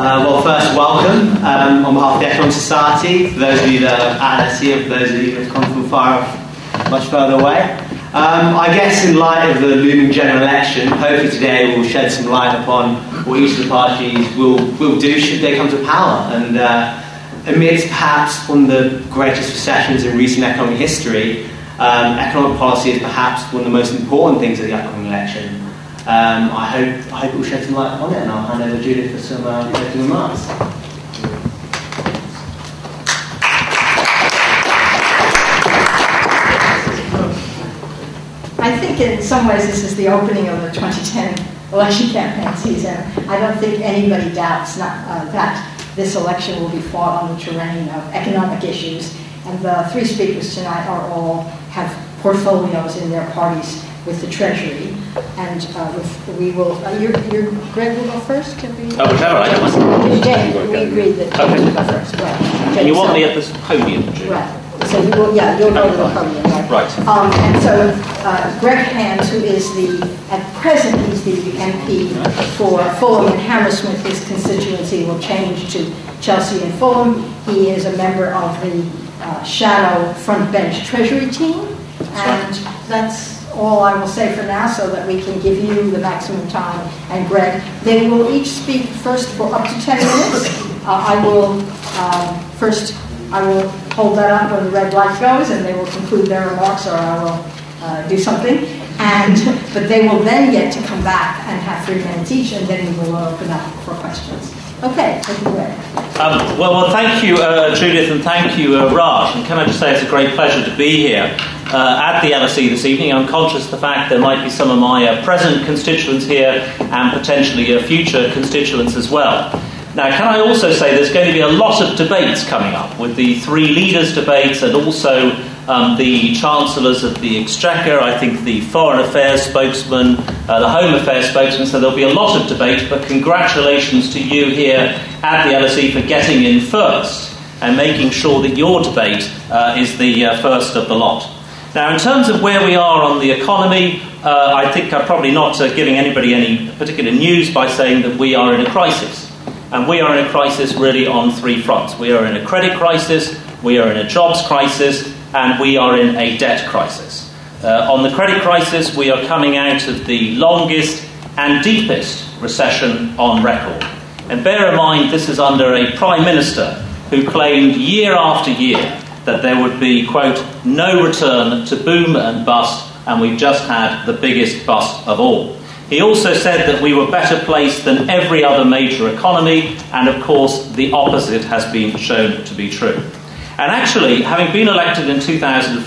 Uh, well, first, welcome um, on behalf of the Economic Society, for those of you that are at for those of you that have come from far much further away. Um, I guess in light of the looming general election, hopefully today we'll shed some light upon what each of the parties will, will do should they come to power. And uh, amidst perhaps one of the greatest recessions in recent economic history, um, economic policy is perhaps one of the most important things of the upcoming election. Um, I hope I hope it will shed some light on it, and I'll hand over to Judith for some uh, closing remarks. I think in some ways this is the opening of the 2010 election campaign season. I don't think anybody doubts not, uh, that this election will be fought on the terrain of economic issues, and the three speakers tonight are all have portfolios in their parties with the Treasury, and uh, we will. Uh, your, your Greg will go first. Can we? Oh, whichever, I don't Jane, we agreed that Jane Okay. will go first. Right. And you want so- me at this podium, Julie? Right. So you will, yeah, you'll go to the podium, right? Right. Um, and so uh, Greg Hands, who is the, at present, he's the MP for Fulham and Hammersmith, his constituency will change to Chelsea and Fulham. He is a member of the uh, shadow front bench treasury team. And that's all I will say for now so that we can give you the maximum time. And Greg, they will each speak first for up to 10 minutes. Uh, I will um, first, I will hold that up when the red light goes and they will conclude their remarks or I will uh, do something. And, but they will then get to come back and have three minutes each and then we will open up for questions. Okay, thank you. Um, well, well, thank you, uh, Judith, and thank you, uh, Raj. And can I just say it's a great pleasure to be here uh, at the LSE this evening. I'm conscious of the fact there might be some of my uh, present constituents here and potentially uh, future constituents as well. Now, can I also say there's going to be a lot of debates coming up with the three leaders' debates and also um, the chancellors of the Exchequer, I think the Foreign Affairs spokesman, uh, the Home Affairs spokesman. So there'll be a lot of debate, but congratulations to you here at the LSE for getting in first and making sure that your debate uh, is the uh, first of the lot. Now, in terms of where we are on the economy, uh, I think I'm probably not uh, giving anybody any particular news by saying that we are in a crisis. And we are in a crisis really on three fronts. We are in a credit crisis, we are in a jobs crisis, and we are in a debt crisis. Uh, on the credit crisis, we are coming out of the longest and deepest recession on record. And bear in mind, this is under a Prime Minister who claimed year after year that there would be, quote, no return to boom and bust, and we've just had the biggest bust of all. He also said that we were better placed than every other major economy, and of course, the opposite has been shown to be true. And actually, having been elected in 2005,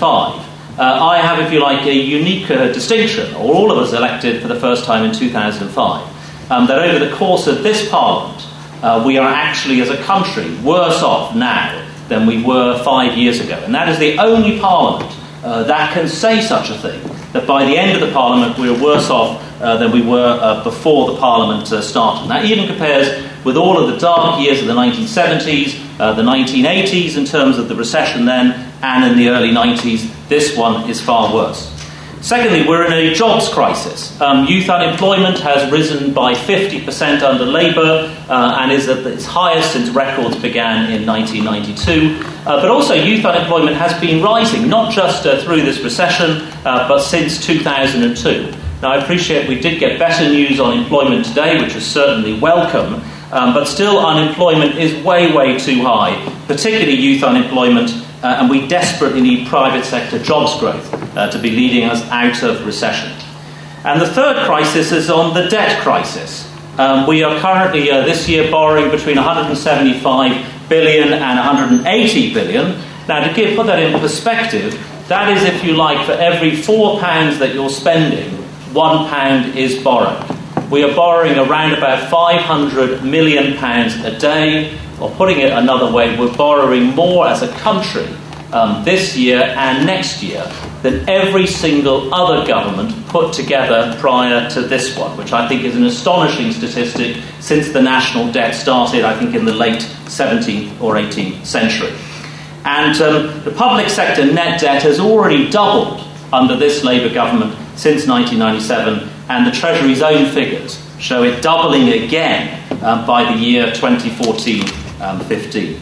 uh, I have, if you like, a unique uh, distinction, or all of us elected for the first time in 2005, um, that over the course of this Parliament, uh, we are actually, as a country, worse off now than we were five years ago. And that is the only Parliament uh, that can say such a thing, that by the end of the Parliament we're worse off uh, than we were uh, before the Parliament uh, started. And that even compares with all of the dark years of the 1970s, uh, the 1980s in terms of the recession then, and in the early 90s. This one is far worse. Secondly, we're in a jobs crisis. Um, youth unemployment has risen by 50% under Labour uh, and is at its highest since records began in 1992. Uh, but also, youth unemployment has been rising, not just uh, through this recession, uh, but since 2002. Now, I appreciate we did get better news on employment today, which is certainly welcome, um, but still, unemployment is way, way too high, particularly youth unemployment, uh, and we desperately need private sector jobs growth uh, to be leading us out of recession. And the third crisis is on the debt crisis. Um, we are currently uh, this year borrowing between 175 billion and 180 billion. Now, to give, put that in perspective, that is, if you like, for every four pounds that you're spending, one pound is borrowed. We are borrowing around about 500 million pounds a day, or putting it another way, we're borrowing more as a country um, this year and next year than every single other government put together prior to this one, which I think is an astonishing statistic since the national debt started, I think, in the late 17th or 18th century. And um, the public sector net debt has already doubled under this Labour government since 1997, and the Treasury's own figures show it doubling again um, by the year 2014 15.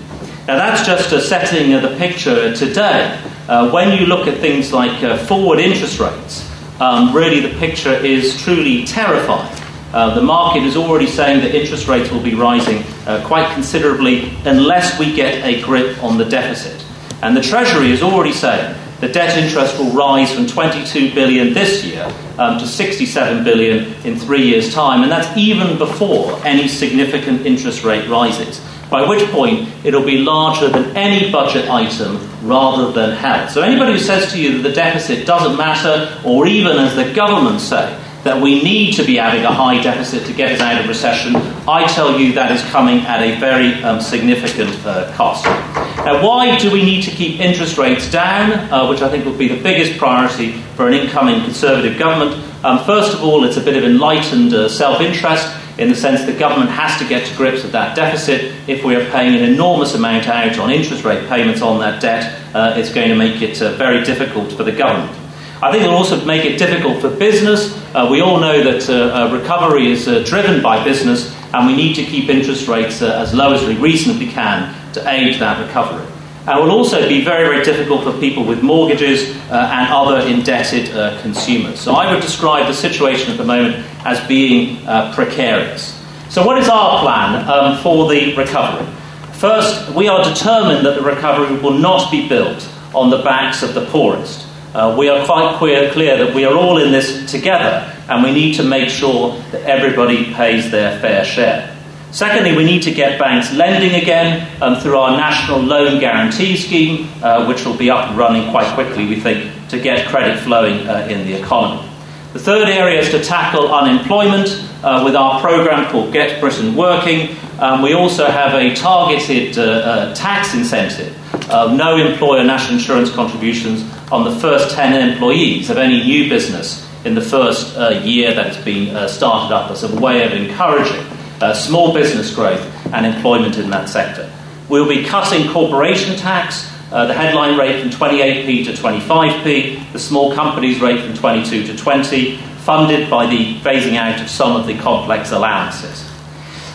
Now, that's just a setting of the picture today. Uh, when you look at things like uh, forward interest rates, um, really the picture is truly terrifying. Uh, the market is already saying that interest rates will be rising uh, quite considerably unless we get a grip on the deficit. And the Treasury is already saying the debt interest will rise from 22 billion this year um, to 67 billion in three years' time, and that's even before any significant interest rate rises. By which point it'll be larger than any budget item rather than health. So anybody who says to you that the deficit doesn't matter, or even as the government say, that we need to be having a high deficit to get us out of recession, I tell you that is coming at a very um, significant uh, cost. Now, why do we need to keep interest rates down, uh, which I think will be the biggest priority for an incoming Conservative government? Um, first of all, it's a bit of enlightened uh, self interest in the sense that government has to get to grips with that deficit. If we are paying an enormous amount out on interest rate payments on that debt, uh, it's going to make it uh, very difficult for the government. I think it'll also make it difficult for business. Uh, we all know that uh, uh recovery is uh, driven by business, and we need to keep interest rates uh, as low as we reasonably can to aid that recovery. And it will also be very, very difficult for people with mortgages and other indebted consumers. So I would describe the situation at the moment as being precarious. So, what is our plan um, for the recovery? First, we are determined that the recovery will not be built on the backs of the poorest. Uh, we are quite clear, clear that we are all in this together and we need to make sure that everybody pays their fair share. Secondly, we need to get banks lending again um, through our National Loan Guarantee Scheme, uh, which will be up and running quite quickly, we think, to get credit flowing uh, in the economy. The third area is to tackle unemployment uh, with our program called Get Britain Working. Um, we also have a targeted uh, uh, tax incentive of no employer national insurance contributions on the first 10 employees of any new business in the first uh, year that it's been uh, started up as a way of encouraging uh, small business growth and employment in that sector. We'll be cutting corporation tax, uh, the headline rate from 28p to 25p, the small companies rate from 22 to 20, funded by the phasing out of some of the complex allowances.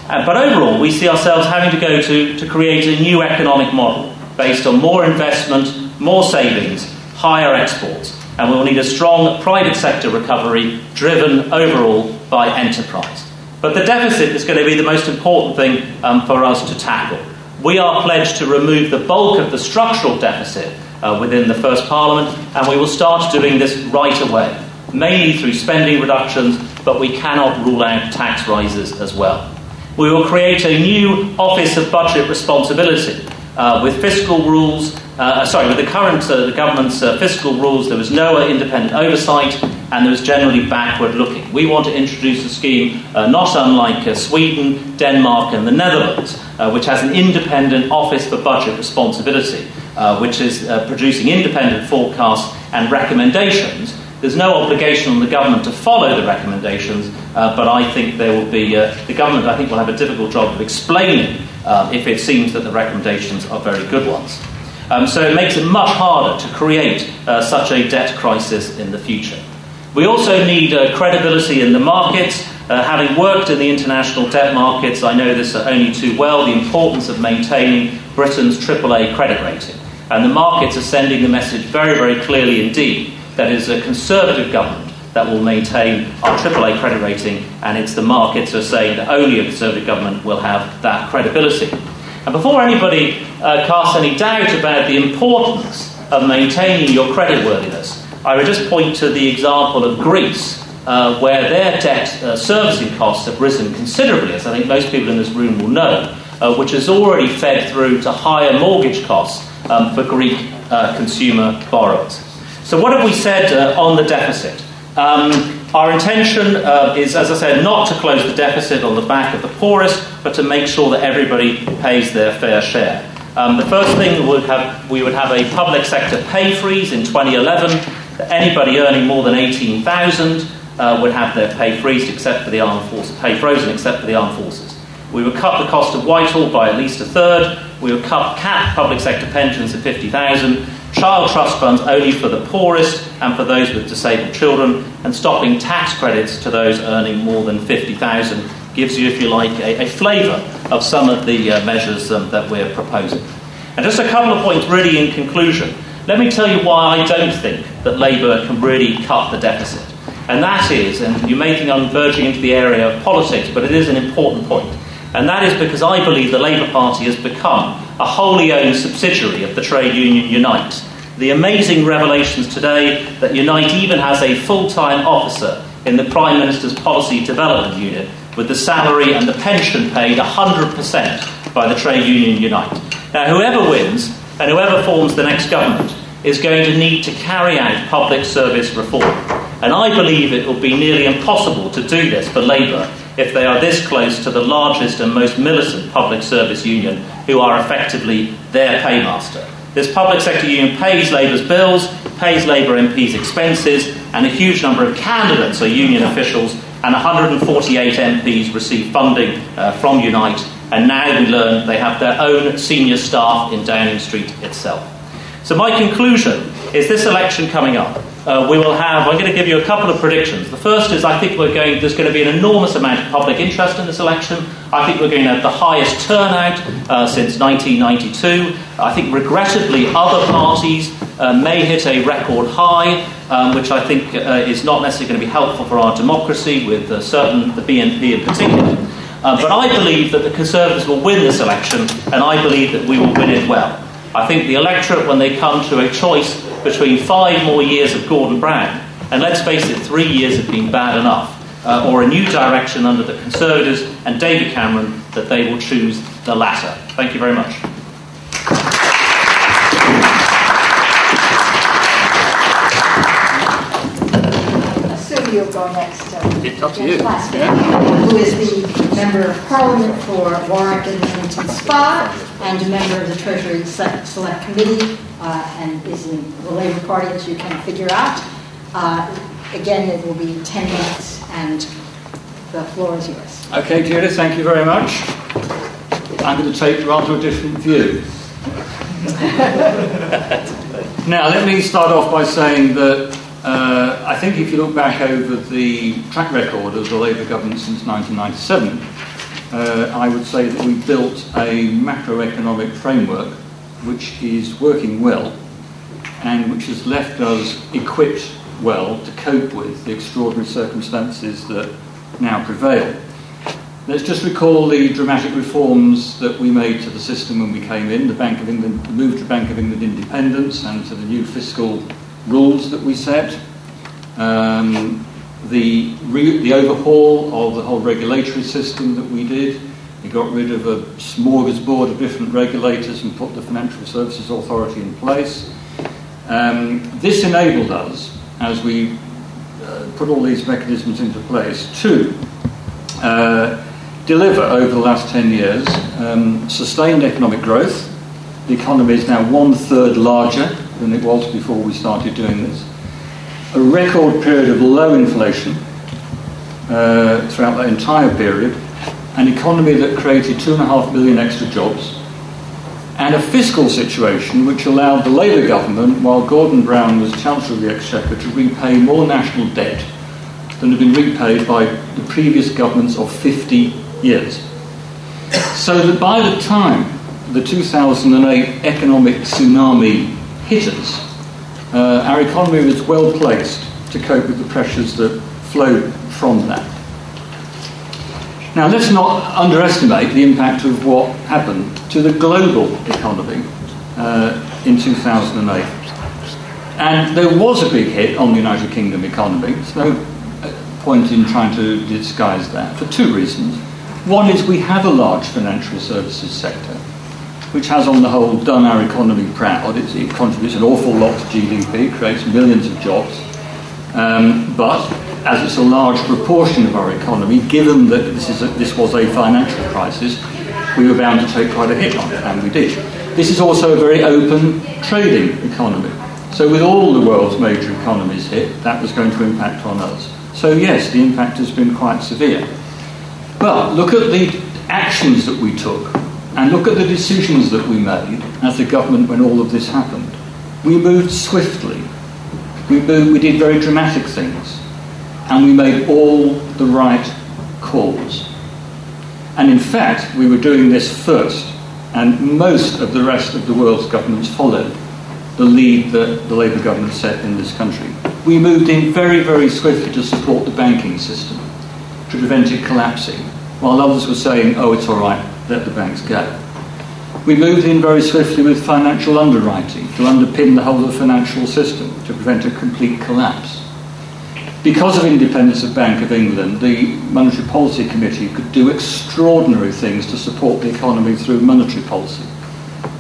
Uh, but overall, we see ourselves having to go to, to create a new economic model based on more investment, more savings, higher exports, and we will need a strong private sector recovery driven overall by enterprise. But the deficit is going to be the most important thing um, for us to tackle. We are pledged to remove the bulk of the structural deficit uh, within the first parliament, and we will start doing this right away, mainly through spending reductions, but we cannot rule out tax rises as well. We will create a new Office of Budget Responsibility uh, with fiscal rules uh, sorry, with the current uh, the government's uh, fiscal rules, there was no independent oversight and there was generally backward looking. We want to introduce a scheme uh, not unlike uh, Sweden, Denmark, and the Netherlands, uh, which has an independent Office for Budget Responsibility, which is producing independent forecasts and recommendations. There's no obligation on the government to follow the recommendations, but I think there will be the government. I think will have a difficult job of explaining if it seems that the recommendations are very good ones. Um, so it makes it much harder to create uh, such a debt crisis in the future. We also need uh, credibility in the markets. Uh, having worked in the international debt markets, I know this only too well the importance of maintaining Britain's AAA credit rating. And the markets are sending the message very, very clearly indeed that it is a conservative government that will maintain our AAA credit rating, and it's the markets who are saying that only a conservative government will have that credibility. And before anybody uh, casts any doubt about the importance of maintaining your creditworthiness, I would just point to the example of Greece, uh, where their debt uh, servicing costs have risen considerably, as I think most people in this room will know, uh, which has already fed through to higher mortgage costs um, for Greek uh, consumer borrowers. So, what have we said uh, on the deficit? Um, our intention uh, is, as I said, not to close the deficit on the back of the poorest, but to make sure that everybody pays their fair share. Um, the first thing we would, have, we would have a public sector pay freeze in 2011. That anybody earning more than 18,000 uh, would have their pay freezed, except for the armed forces, pay frozen, except for the armed forces. We would cut the cost of Whitehall by at least a third. We would cut, cap public sector pensions at 50,000 child trust funds only for the poorest and for those with disabled children, and stopping tax credits to those earning more than 50,000 gives you, if you like, a, a flavour of some of the uh, measures um, that we're proposing. And just a couple of points, really, in conclusion. Let me tell you why I don't think that Labour can really cut the deficit. And that is, and you're making I'm verging into the area of politics, but it is an important point. And that is because I believe the Labour Party has become a wholly owned subsidiary of the trade union Unite. The amazing revelations today that Unite even has a full time officer in the Prime Minister's Policy Development Unit with the salary and the pension paid 100% by the trade union Unite. Now, whoever wins and whoever forms the next government is going to need to carry out public service reform. And I believe it will be nearly impossible to do this for Labour if they are this close to the largest and most militant public service union, who are effectively their paymaster. This public sector union pays Labour's bills, pays Labour MPs' expenses, and a huge number of candidates are union officials, and 148 MPs receive funding uh, from Unite, and now we learn they have their own senior staff in Downing Street itself. So, my conclusion is this election coming up uh, we will have, I'm going to give you a couple of predictions. The first is I think we're going, there's going to be an enormous amount of public interest in this election. I think we're going to have the highest turnout uh, since 1992. I think, regrettably, other parties uh, may hit a record high, um, which I think uh, is not necessarily going to be helpful for our democracy, with uh, certain, the BNP in particular. Uh, but I believe that the Conservatives will win this election, and I believe that we will win it well. I think the electorate, when they come to a choice between five more years of Gordon Brown, and let's face it, three years have been bad enough, uh, or a new direction under the Conservatives and David Cameron, that they will choose the latter. Thank you very much. You'll go next. Uh, it's up to you. Yeah. Who is the Member of Parliament for Warwick and Leamington Spa and a member of the Treasury Select Committee uh, and is in the Labour Party, as you can figure out. Uh, again, it will be 10 minutes and the floor is yours. Okay, Judith, thank you very much. I'm going to take rather a different view. now, let me start off by saying that uh, I think if you look back over the track record of the Labour government since 1997, uh, I would say that we built a macroeconomic framework which is working well and which has left us equipped well to cope with the extraordinary circumstances that now prevail. Let's just recall the dramatic reforms that we made to the system when we came in, the Bank of England, the move to Bank of England independence and to the new fiscal rules that we set, um, the, re- the overhaul of the whole regulatory system that we did. We got rid of a smorgasbord of different regulators and put the Financial Services Authority in place. Um, this enabled us, as we uh, put all these mechanisms into place, to uh, deliver over the last 10 years um, sustained economic growth. The economy is now one third larger than it was before we started doing this. A record period of low inflation uh, throughout that entire period, an economy that created two and a half million extra jobs, and a fiscal situation which allowed the Labour government, while Gordon Brown was Chancellor of the Exchequer, to repay more national debt than had been repaid by the previous governments of 50 years. So that by the time the 2008 economic tsunami hit us, uh, our economy was well placed to cope with the pressures that flowed from that. Now, let's not underestimate the impact of what happened to the global economy uh, in 2008. And there was a big hit on the United Kingdom economy. There's no uh, point in trying to disguise that for two reasons. One is we have a large financial services sector which has on the whole done our economy proud. It's, it contributes an awful lot to GDP, creates millions of jobs. Um, but as it's a large proportion of our economy, given that this, is a, this was a financial crisis, we were bound to take quite a hit on it, and we did. This is also a very open trading economy. So, with all the world's major economies hit, that was going to impact on us. So, yes, the impact has been quite severe. But look at the actions that we took and look at the decisions that we made as the government when all of this happened. We moved swiftly. We, moved, we did very dramatic things. And we made all the right calls. And in fact, we were doing this first, and most of the rest of the world's governments followed the lead that the Labour government set in this country. We moved in very, very swiftly to support the banking system, to prevent it collapsing, while others were saying, oh, it's all right, let the banks go. We moved in very swiftly with financial underwriting to underpin the whole of the financial system to prevent a complete collapse. Because of independence of Bank of England, the Monetary Policy Committee could do extraordinary things to support the economy through monetary policy,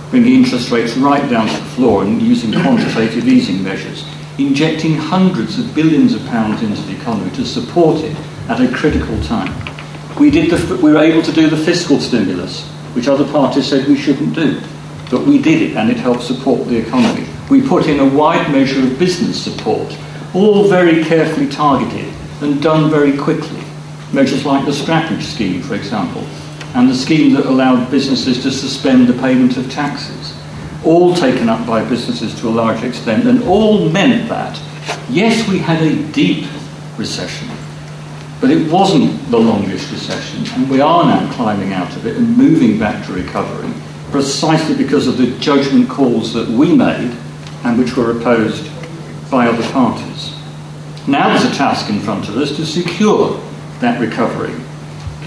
bringing interest rates right down to the floor and using quantitative easing measures, injecting hundreds of billions of pounds into the economy to support it at a critical time. We, did the, we were able to do the fiscal stimulus, which other parties said we shouldn't do. But we did it, and it helped support the economy. We put in a wide measure of business support all very carefully targeted and done very quickly. Measures like the scrappage scheme, for example, and the scheme that allowed businesses to suspend the payment of taxes, all taken up by businesses to a large extent, and all meant that, yes, we had a deep recession, but it wasn't the longest recession, and we are now climbing out of it and moving back to recovery precisely because of the judgment calls that we made and which were opposed by other parties. Now there's a task in front of us to secure that recovery.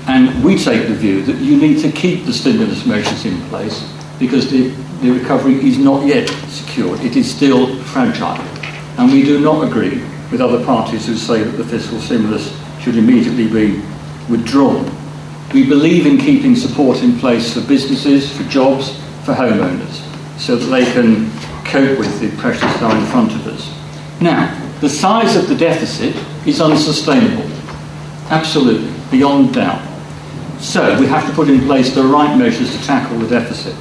And we take the view that you need to keep the stimulus measures in place because the, the recovery is not yet secured. It is still fragile. And we do not agree with other parties who say that the fiscal stimulus should immediately be withdrawn. We believe in keeping support in place for businesses, for jobs, for homeowners, so that they can cope with the pressures that are in front of us. Now, the size of the deficit is unsustainable, absolutely, beyond doubt. So we have to put in place the right measures to tackle the deficit.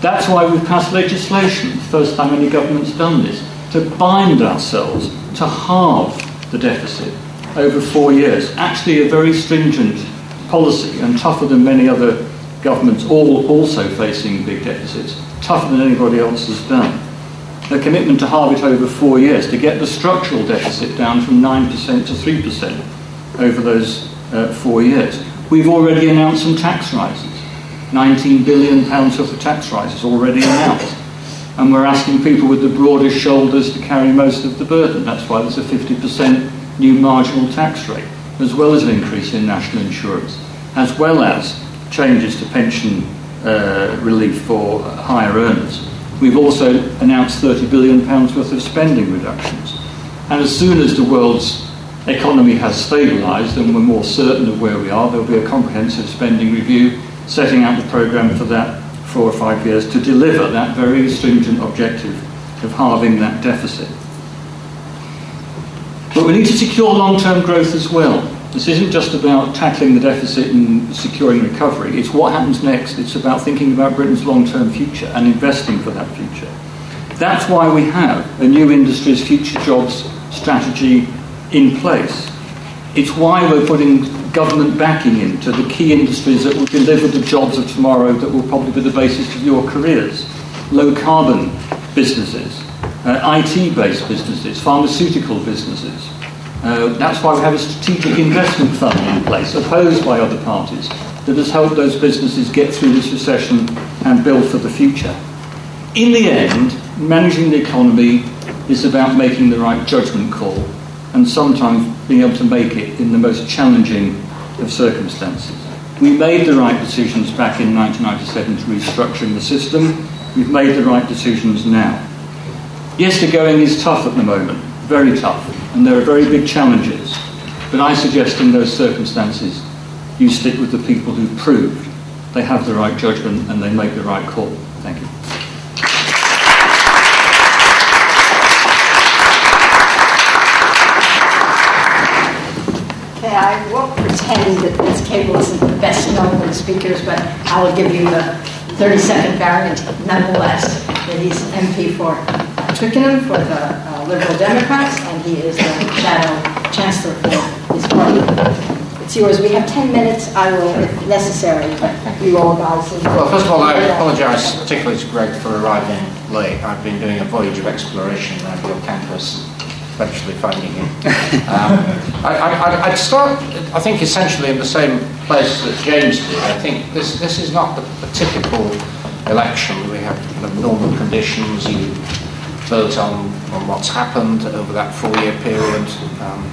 That's why we've passed legislation, first time any government's done this, to bind ourselves to halve the deficit over four years. Actually, a very stringent policy and tougher than many other governments, all also facing big deficits, tougher than anybody else has done a commitment to halve it over four years to get the structural deficit down from 9% to 3% over those uh, four years. We've already announced some tax rises. 19 billion pounds worth of tax rises already announced. And we're asking people with the broadest shoulders to carry most of the burden. That's why there's a 50% new marginal tax rate, as well as an increase in national insurance, as well as changes to pension uh, relief for higher earners. We've also announced £30 billion worth of spending reductions. And as soon as the world's economy has stabilised and we're more certain of where we are, there'll be a comprehensive spending review setting out the programme for that four or five years to deliver that very stringent objective of halving that deficit. But we need to secure long term growth as well. This isn't just about tackling the deficit and securing recovery, it's what happens next. It's about thinking about Britain's long term future and investing for that future. That's why we have a new industries future jobs strategy in place. It's why we're putting government backing into the key industries that will deliver the jobs of tomorrow that will probably be the basis of your careers. Low carbon businesses, uh, IT based businesses, pharmaceutical businesses, uh, that's why we have a strategic investment fund in place, opposed by other parties, that has helped those businesses get through this recession and build for the future. In the end, managing the economy is about making the right judgment call and sometimes being able to make it in the most challenging of circumstances. We made the right decisions back in 1997 to restructuring the system. We've made the right decisions now. Yes, the going is tough at the moment, very tough and there are very big challenges. But I suggest in those circumstances, you stick with the people who've proved they have the right judgment and they make the right call. Thank you. Okay, I won't pretend that Vince Cable isn't the best known of the speakers, but I will give you the 30 second variant nonetheless. That he's MP for Twickenham for the uh, Liberal Democrats, and he is the Shadow Chancellor for his party. It's yours. We have 10 minutes. I will, if necessary, you all guys. Well, first of all, I apologise particularly to Greg for arriving late. I've been doing a voyage of exploration around your campus eventually finding him. Um, I, would start, I think, essentially in the same place that James did. I think this, this is not the, the typical election. We have kind of normal conditions. You vote on, on what's happened over that four-year period. Um,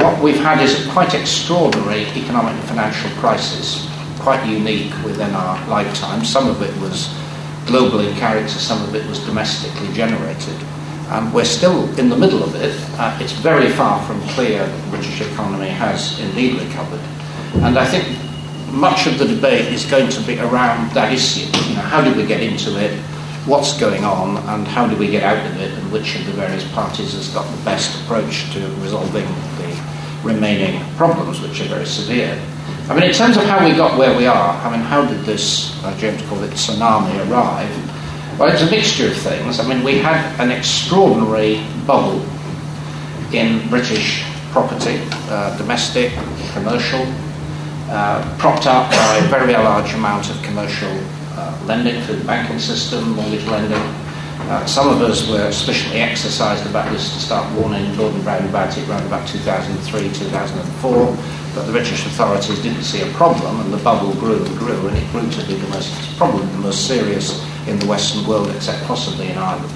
what we've had is a quite extraordinary economic and financial crisis, quite unique within our lifetime. Some of it was global in character, some of it was domestically generated. Um, we're still in the middle of it. Uh, it's very far from clear that the British economy has indeed recovered. And I think much of the debate is going to be around that issue. You know, how do we get into it? What's going on? And how do we get out of it? And which of the various parties has got the best approach to resolving the remaining problems, which are very severe? I mean, in terms of how we got where we are, I mean, how did this, uh, James called it tsunami, arrive? Well, it's a mixture of things. I mean, we had an extraordinary bubble in British property, uh, domestic, commercial, uh, propped up by a very large amount of commercial lending through the banking system, mortgage lending. Uh, some of us were sufficiently exercised about this to start warning Gordon Brown about it around about 2003, 2004 but the British authorities didn't see a problem, and the bubble grew and grew, and it grew to be the most, probably the most serious in the Western world, except possibly in Ireland.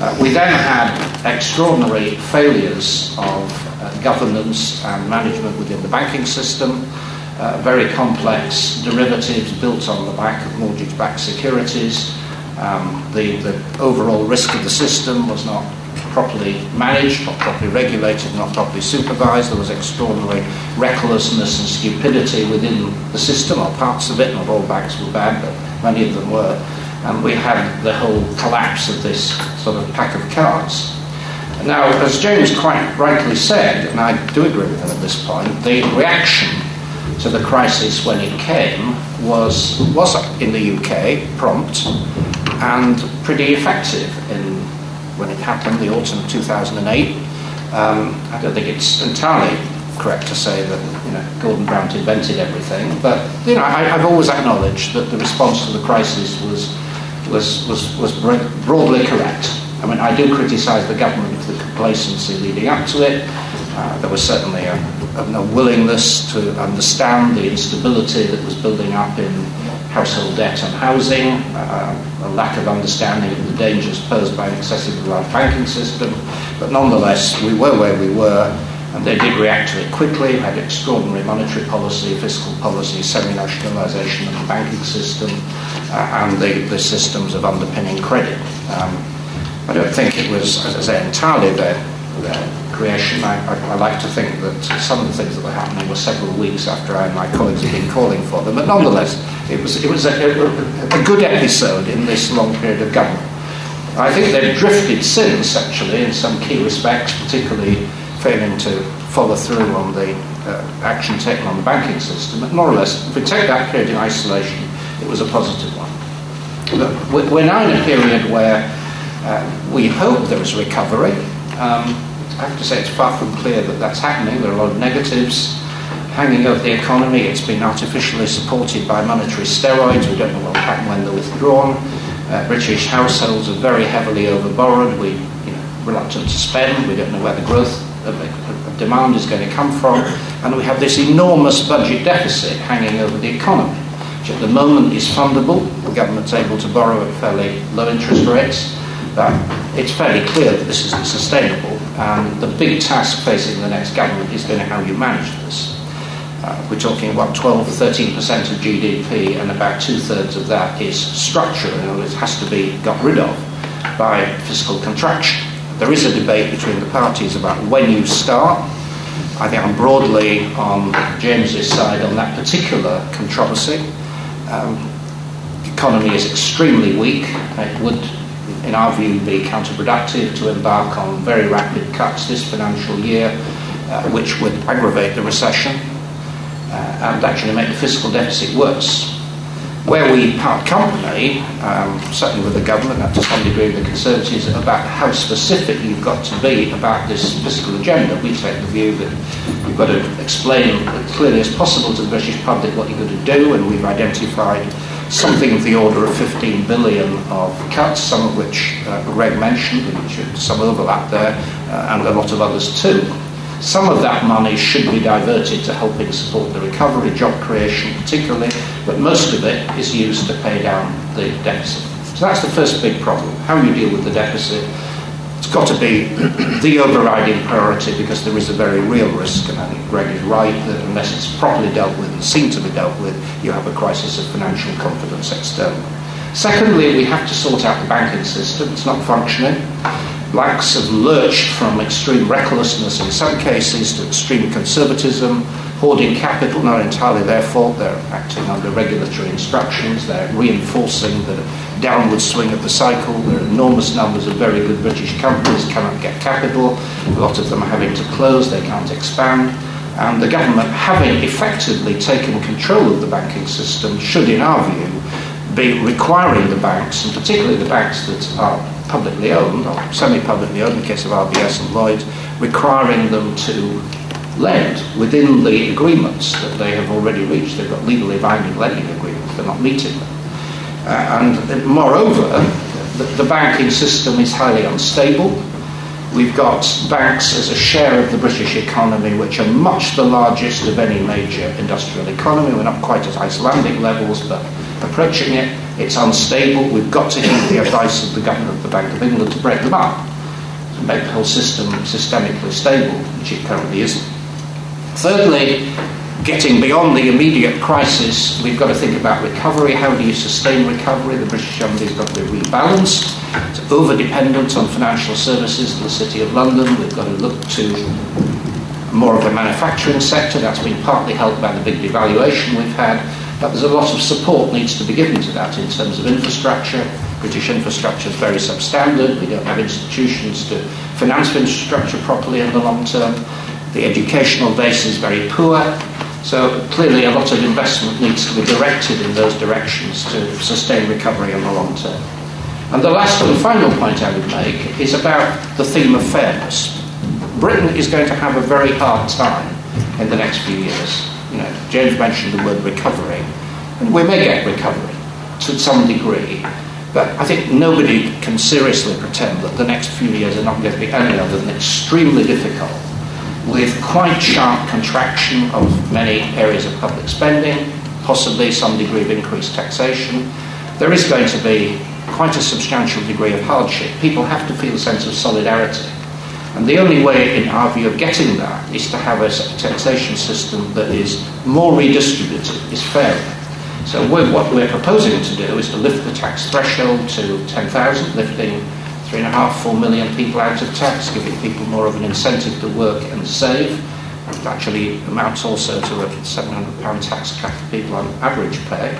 Uh, we then had extraordinary failures of uh, governance and management within the banking system, uh, very complex derivatives built on the back of mortgage backed securities. Um, the, the overall risk of the system was not properly managed, not properly regulated, not properly supervised. There was extraordinary recklessness and stupidity within the system, or parts of it. Not all banks were bad, but many of them were. And we had the whole collapse of this sort of pack of cards. Now, as James quite rightly said, and I do agree with him at this point, the reaction to the crisis when it came was, was in the UK prompt and pretty effective in when it happened, the autumn of 2008. Um, I don't think it's entirely correct to say that you know Gordon Brown invented everything, but you know I, have always acknowledged that the response to the crisis was was was, was broadly correct. I mean, I do criticise the government for the complacency leading up to it. Uh, there was certainly a, a, willingness to understand the instability that was building up in household debt and housing, uh, a lack of understanding of the dangers posed by an excessively large banking system. But nonetheless, we were where we were, and they did react to it quickly. Had extraordinary monetary policy, fiscal policy, semi-nationalisation of the banking system, uh, and the, the, systems of underpinning credit. Um, I don't think it was, as I say, entirely their, their creation. I, I, I, like to think that some of the things that were happening were several weeks after I and my colleagues had been calling for them, but nonetheless, it was, it was a, a, a good episode in this long period of government. I think they've drifted since, actually, in some key respects, particularly failing to follow through on the uh, action taken on the banking system. But more or less, if we take that period in isolation, it was a positive one. But we're now in a period where uh, we hope there is recovery. Um, I have to say it's far from clear that that's happening. There are a lot of negatives hanging over the economy. It's been artificially supported by monetary steroids. We don't know what will happen when they're withdrawn. Uh, British households are very heavily overborrowed. We you know, reluctant to spend. We don't know where the growth of, of demand is going to come from. And we have this enormous budget deficit hanging over the economy, which at the moment is fundable. The government's able to borrow at fairly low interest rates. But it's fairly clear that this isn't sustainable. And the big task facing the next government is going to how you manage this. Uh, we're talking about 12 or 13% of GDP, and about two thirds of that is structural. Words, it has to be got rid of by fiscal contraction. There is a debate between the parties about when you start. I think I'm broadly on James's side on that particular controversy. Um, the economy is extremely weak. It would in our view, be counterproductive to embark on very rapid cuts this financial year, uh, which would aggravate the recession uh, and actually make the fiscal deficit worse. Where we part company, um, certainly with the government and to some degree with the Conservatives, about how specific you've got to be about this fiscal agenda. We take the view that you've got to explain as clearly as possible to the British public what you're going to do, and we've identified something of the order of 15 billion of cuts, some of which uh, Greg mentioned, which some overlap there, uh, and a lot of others too. Some of that money should be diverted to helping support the recovery, job creation particularly, but most of it is used to pay down the deficit. So that's the first big problem, how you deal with the deficit it's got to be the overriding priority because there is a very real risk, and I think Greg is right that unless it's properly dealt with and seen to be dealt with, you have a crisis of financial confidence externally. Secondly, we have to sort out the banking system. It's not functioning. Banks have lurched from extreme recklessness in some cases to extreme conservatism, hoarding capital, not entirely their fault. They're acting under regulatory instructions. They're reinforcing the downward swing of the cycle. There are enormous numbers of very good British companies cannot get capital. A lot of them are having to close. They can't expand. And the government, having effectively taken control of the banking system, should, in our view, be requiring the banks, and particularly the banks that are publicly owned or semi-publicly owned in the case of RBS and Lloyds, requiring them to lend within the agreements that they have already reached. They've got legally binding lending agreements. They're not meeting them. Uh, and moreover, the, the banking system is highly unstable. We've got banks as a share of the British economy, which are much the largest of any major industrial economy. We're not quite at Icelandic levels, but approaching it. It's unstable. We've got to heed the advice of the governor of the Bank of England to break them up, to make the whole system systemically stable, which it currently isn't. Thirdly, getting beyond the immediate crisis, we've got to think about recovery. How do you sustain recovery? The British economy has got to be rebalanced. It's over dependent on financial services in the City of London. We've got to look to more of a manufacturing sector. That's been partly helped by the big devaluation we've had. But there's a lot of support needs to be given to that in terms of infrastructure. British infrastructure is very substandard. We don't have institutions to finance infrastructure properly in the long term. The educational base is very poor. So clearly a lot of investment needs to be directed in those directions to sustain recovery in the long term. And the last and final point I would make is about the theme of fairness. Britain is going to have a very hard time in the next few years. You know, James mentioned the word recovery, and we may get recovery to some degree, but I think nobody can seriously pretend that the next few years are not going to be any other than extremely difficult with quite sharp contraction of many areas of public spending, possibly some degree of increased taxation. There is going to be quite a substantial degree of hardship. People have to feel a sense of solidarity. And the only way, in our view, of getting that is to have a taxation system that is more redistributive, is fairer. So what we're proposing to do is to lift the tax threshold to 10,000, lifting three and a half, four million people out of tax, giving people more of an incentive to work and save. It actually amounts also to a £700 tax cut for people on average pay.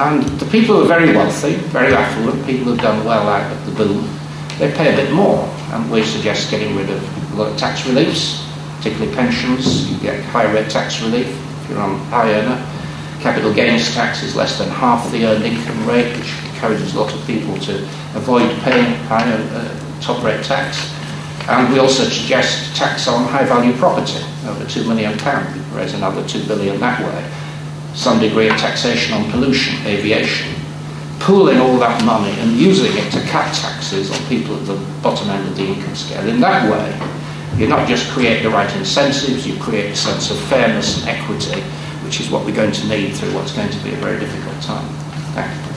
And the people who are very wealthy, very affluent, people who've done well out of the boom, they pay a bit more. And we suggest getting rid of a lot of tax reliefs, particularly pensions. You get higher rate tax relief if you're on high earner. Capital gains tax is less than half the earned income rate, which encourages a lot of people to avoid paying higher uh, top rate tax. And we also suggest tax on high value property, over £2 million, raise another £2 billion that way. Some degree of taxation on pollution, aviation. Pooling all that money and using it to cut taxes on people at the bottom end of the income scale. In that way, you not just create the right incentives, you create a sense of fairness and equity, which is what we're going to need through what's going to be a very difficult time. Thank you.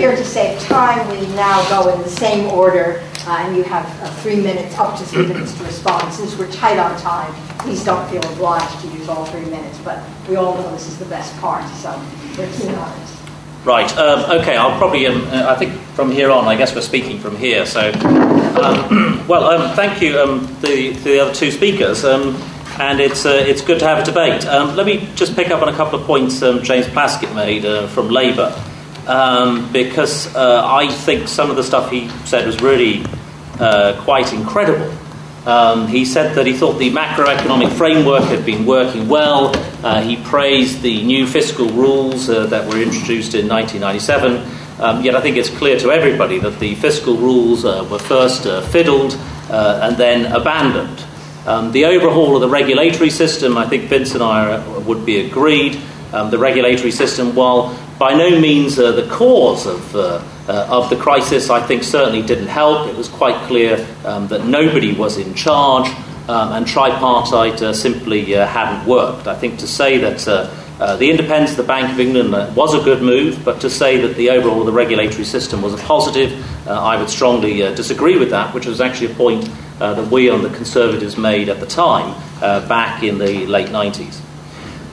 Here to save time, we now go in the same order, uh, and you have uh, three minutes, up to three minutes to respond. Since we're tight on time, please don't feel obliged to use all three minutes, but we all know this is the best part, so we're keen on it. Right. Um, okay. I'll probably. Um, uh, I think from here on, I guess we're speaking from here. So, um, well, um, thank you um, the, to the other two speakers, um, and it's uh, it's good to have a debate. let me just pick up on a couple of points James Plaskitt made uh, from Labour um, because uh, I think some of the stuff he said was really uh, quite incredible. Um, he said that he thought the macroeconomic framework had been working well. Uh, he praised the new fiscal rules uh, that were introduced in 1997. Um, yet I think it's clear to everybody that the fiscal rules were first fiddled and then abandoned. Um, the overhaul of the regulatory system, I think Vince and I are, would be agreed. Um, the regulatory system, while by no means uh, the cause of, uh, uh, of the crisis, I think certainly didn't help. It was quite clear um, that nobody was in charge um, and tripartite uh, simply uh, hadn't worked. I think to say that uh, the independence of the Bank of England was a good move, but to say that the overall of the regulatory system was a positive, I would strongly disagree with that, which was actually a point that we on the Conservatives made at the time, back in the late 90s.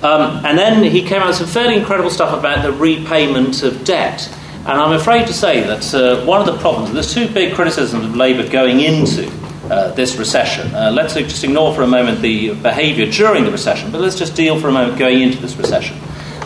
Um, and then he came out with some fairly incredible stuff about the repayment of debt. And I'm afraid to say that uh, one of the problems, there's two big criticisms of Labour going into uh, this recession. Uh, let's just ignore for a moment the behaviour during the recession, but let's just deal for a moment going into this recession.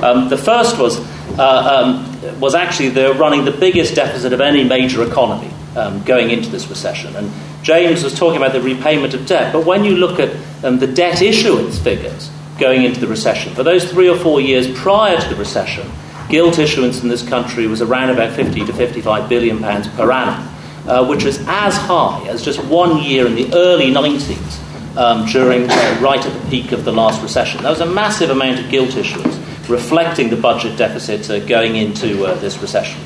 Um, the first was, uh, um, was actually they're running the biggest deficit of any major economy um, going into this recession. And James was talking about the repayment of debt, but when you look at um, the debt issuance figures, going into the recession. For those three or four years prior to the recession, gilt issuance in this country was around about 50 to 55 billion pounds per annum, uh, which was as high as just one year in the early 90s um, during uh, right at the peak of the last recession. That was a massive amount of gilt issuance, reflecting the budget deficit uh, going into uh, this recession.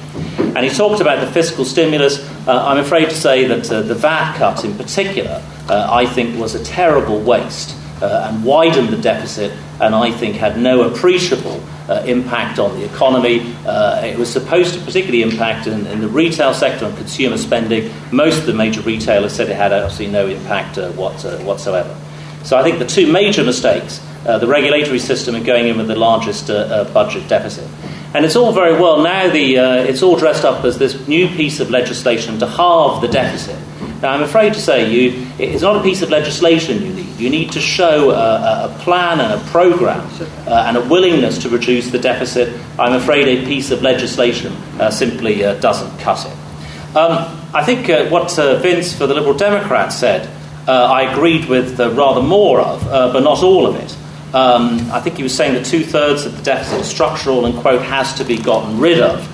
And he talked about the fiscal stimulus. Uh, I'm afraid to say that uh, the VAT cut in particular, I think, was a terrible waste uh, and widened the deficit, and I think had no appreciable uh, impact on the economy. Uh, it was supposed to particularly impact in, in, the retail sector and consumer spending. Most of the major retailers said it had absolutely no impact uh, what, uh, whatsoever. So I think the two major mistakes uh, the regulatory system and going in with the largest budget deficit. And it's all very well now. The, it's all dressed up as this new piece of legislation to halve the deficit. Now, I'm afraid to say you, it's not a piece of legislation you need. You need to show a, a plan and a program uh, and a willingness to reduce the deficit. I'm afraid a piece of legislation uh, simply uh, doesn't cut it. Um, I think uh, what uh, Vince for the Liberal Democrats said, uh, I agreed with rather more of, but not all of it. Um, I think he was saying that two thirds of the deficit is structural and, quote, has to be gotten rid of.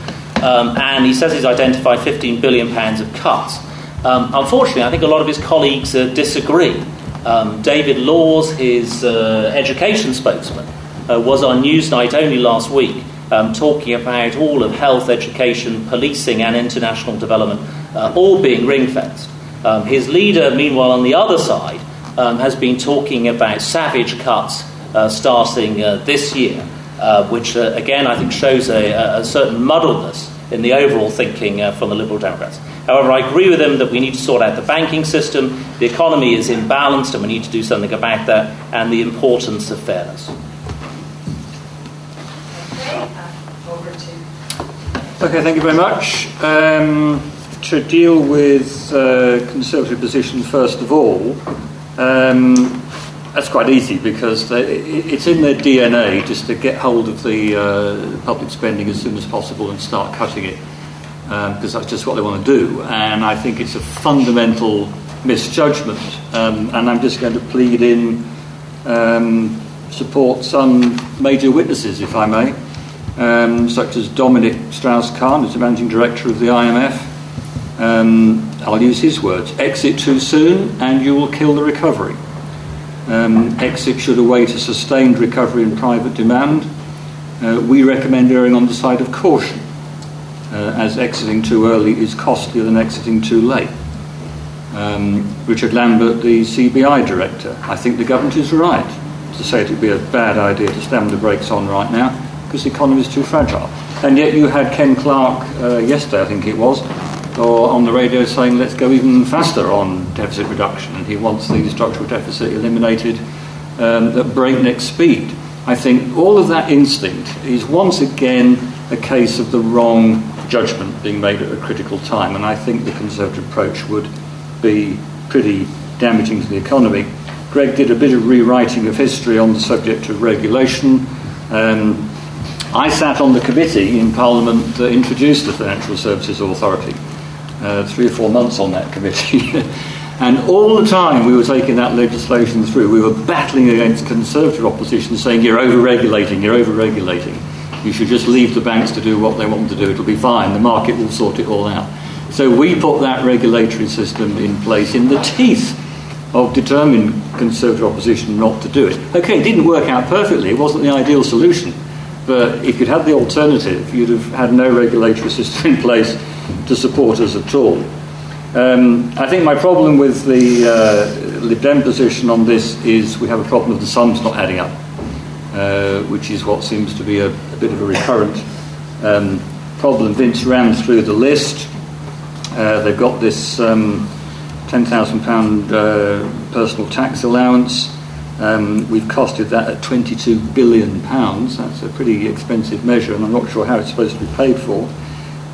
Um, and he says he's identified £15 billion of cuts. Um, unfortunately, I think a lot of his colleagues uh, disagree. Um, David Laws, his uh, education spokesman, uh, was on Newsnight only last week um, talking about all of health, education, policing, and international development uh, all being ring fenced. Um, his leader, meanwhile, on the other side, has been talking about savage cuts starting uh, this year, which again I think shows a, a certain muddledness in the overall thinking from the Liberal Democrats. However, I agree with him that we need to sort out the banking system, the economy is imbalanced, and we need to do something about that, and the importance of fairness. Okay, thank you very much. Um, to deal with uh, Conservative position first of all, um, that's quite easy because it's in their DNA just to get hold of the uh, public spending as soon as possible and start cutting it because um, that's just what they want to do. And I think it's a fundamental misjudgment. Um, and I'm just going to plead in um, support some major witnesses, if I may, um, such as Dominique Strauss-Kahn, who's the managing director of the IMF. Um, I'll use his words: "Exit too soon, and you will kill the recovery." Um, exit should await a sustained recovery in private demand. Uh, we recommend erring on the side of caution uh, as exiting too early is costlier than exiting too late. Um, Richard Lambert, the CBI director, I think the government is right to say it would be a bad idea to slam the brakes on right now because the economy is too fragile. And yet you had Ken Clarke uh, yesterday, I think it was, or on the radio saying let's go even faster on deficit reduction, and he wants the structural deficit eliminated um, at breakneck speed. I think all of that instinct is once again a case of the wrong judgment being made at a critical time, and I think the Conservative approach would be pretty damaging to the economy. Greg did a bit of rewriting of history on the subject of regulation. Um, I sat on the committee in Parliament that introduced the Financial Services Authority, uh, three or four months on that committee. and all the time we were taking that legislation through, we were battling against Conservative opposition saying, You're over regulating, you're over regulating. You should just leave the banks to do what they want to do. It'll be fine. The market will sort it all out. So we put that regulatory system in place in the teeth of determined Conservative opposition not to do it. Okay, it didn't work out perfectly, it wasn't the ideal solution, but if you'd had the alternative, you'd have had no regulatory system in place to support us at all. Um, I think my problem with the uh, Lib Dem position on this is we have a problem of the sums not adding up, uh, which is what seems to be a, a bit of a recurrent um, problem. Vince ran through the list. Uh, they've got this um, £10,000 uh, personal tax allowance. Um, we've costed that at £22 billion. That's a pretty expensive measure, and I'm not sure how it's supposed to be paid for.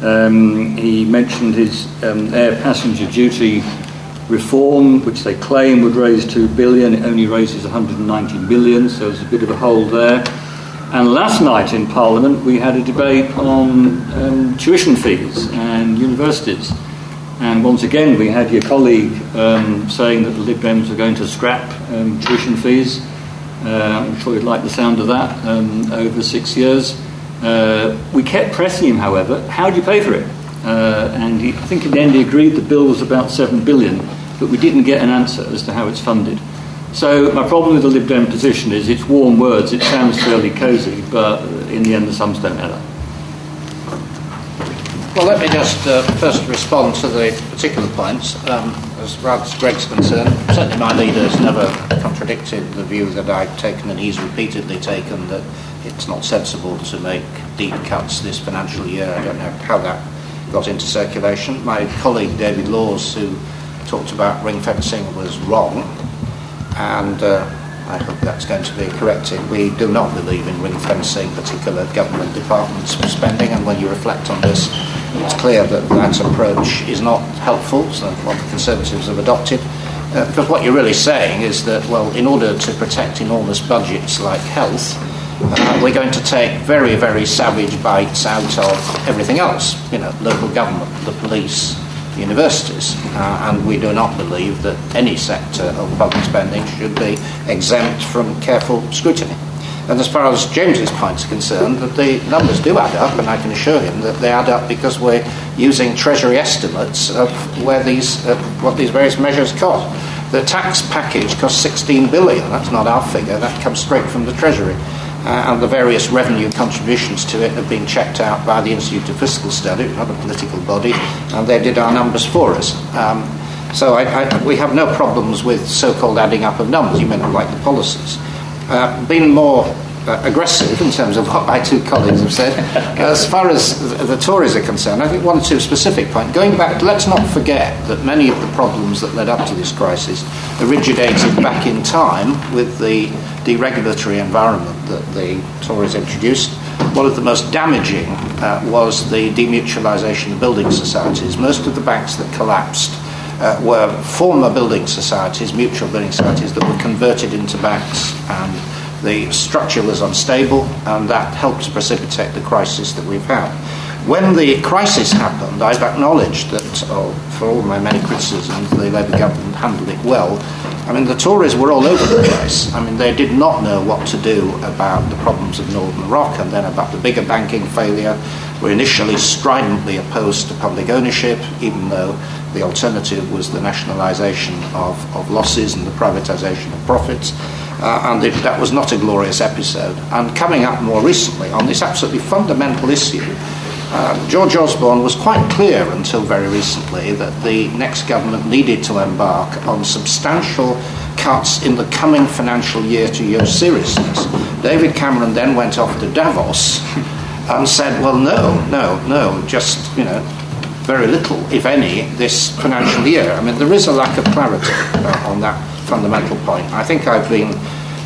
Um, he mentioned his um, air passenger duty reform, which they claim would raise £2 billion. It only raises £190 million, so there's a bit of a hole there. And last night in Parliament, we had a debate on um, tuition fees and universities. And once again, we had your colleague um, saying that the Lib Dems are going to scrap um, tuition fees. Uh, I'm sure you'd like the sound of that um, over six years. Uh, we kept pressing him, however, how do you pay for it? Uh, and he, I think in the end he agreed the bill was about seven billion, but we didn't get an answer as to how it's funded. So my problem with the Lib Dem position is it's warm words. It sounds fairly cosy, but in the end the sums don't matter. Well, let me just uh, first respond to the particular points. Um, as as Greg's concerned, certainly my leader has never contradicted the view that I've taken and he's repeatedly taken that it's not sensible to make deep cuts this financial year. I don't know how that got into circulation. My colleague David Laws, who talked about ring fencing, was wrong, and uh, I hope that's going to be corrected. We do not believe in ring fencing particular government departments for spending, and when you reflect on this, it's clear that that approach is not helpful, so what the Conservatives have adopted. Uh, because what you're really saying is that, well, in order to protect enormous budgets like health, uh, we're going to take very, very savage bites out of everything else, you know, local government, the police, universities, uh, and we do not believe that any sector of public spending should be exempt from careful scrutiny. And as far as James's point is concerned, that the numbers do add up, and I can assure him that they add up because we're using Treasury estimates of where these, uh, what these various measures cost. The tax package costs 16 billion. That's not our figure. That comes straight from the Treasury uh, and the various revenue contributions to it have been checked out by the Institute of Fiscal Study, not a political body, and they did our numbers for us. Um, so I, I, we have no problems with so-called adding up of numbers. You may not like the policies. Uh, being more uh, aggressive in terms of what my two colleagues have said. As far as the Tories are concerned, I think one or two specific points. Going back, let's not forget that many of the problems that led up to this crisis originated back in time with the deregulatory environment that the Tories introduced. One of the most damaging uh, was the demutualisation of building societies. Most of the banks that collapsed uh, were former building societies, mutual building societies, that were converted into banks. And the structure was unstable, and that helped precipitate the crisis that we've had. When the crisis happened, I've acknowledged that, oh, for all my many criticisms, the Labour government handled it well. I mean, the Tories were all over the place. I mean, they did not know what to do about the problems of Northern Rock and then about the bigger banking failure. Were initially stridently opposed to public ownership, even though the alternative was the nationalisation of, of losses and the privatisation of profits. Uh, and it, that was not a glorious episode. And coming up more recently on this absolutely fundamental issue, uh, George Osborne was quite clear until very recently that the next government needed to embark on substantial cuts in the coming financial year to year seriousness. David Cameron then went off to Davos and said, well, no, no, no, just, you know, very little, if any, this financial year. I mean, there is a lack of clarity uh, on that fundamental point. I think I've been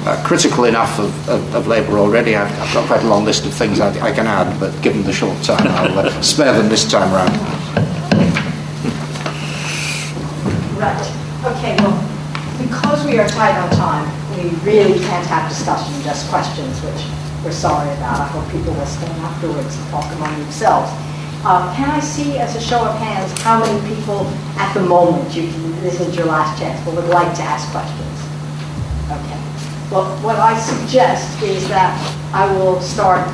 uh, critical enough of, of, of Labour already. I've, I've, got quite a long list of things I, I can add, but given the short time, I'll uh, spare them this time round. Right. Okay, well, because we are tight on time, we really can't have discussion, just questions, which we're sorry about. I hope people will stay afterwards and talk among themselves. Uh, can I see, as a show of hands, how many people at the moment, you, this is your last chance, but would like to ask questions? Okay. Well, what I suggest is that I will start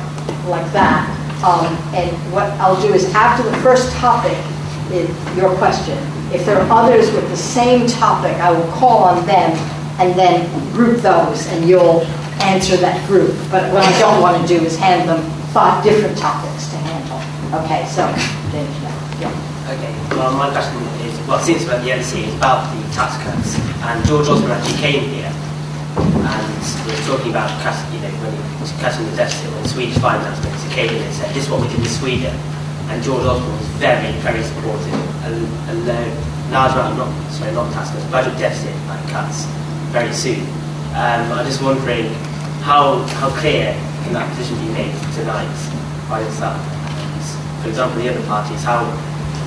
like that. Um, and what I'll do is after the first topic, is your question, If there are others with the same topic, I will call on them and then group those, and you'll answer that group. But what I don't want to do is hand them five different topics to handle. Okay, so, James, yeah. Okay, well, my question is, well, since we're the LSE, is about the tax cuts. And George Osborne actually came here and we were talking about, cut- you know, when he cutting the deficit, when the Swedish finance minister came in and said, this is what we did in Sweden. And George Osborne was very, very supportive. A, a low, large amount, not, sorry, not tax cuts, budget deficit cuts very soon. Um, I'm just wondering, how, how clear can that position be made tonight by yourself? And, for example, the other parties, how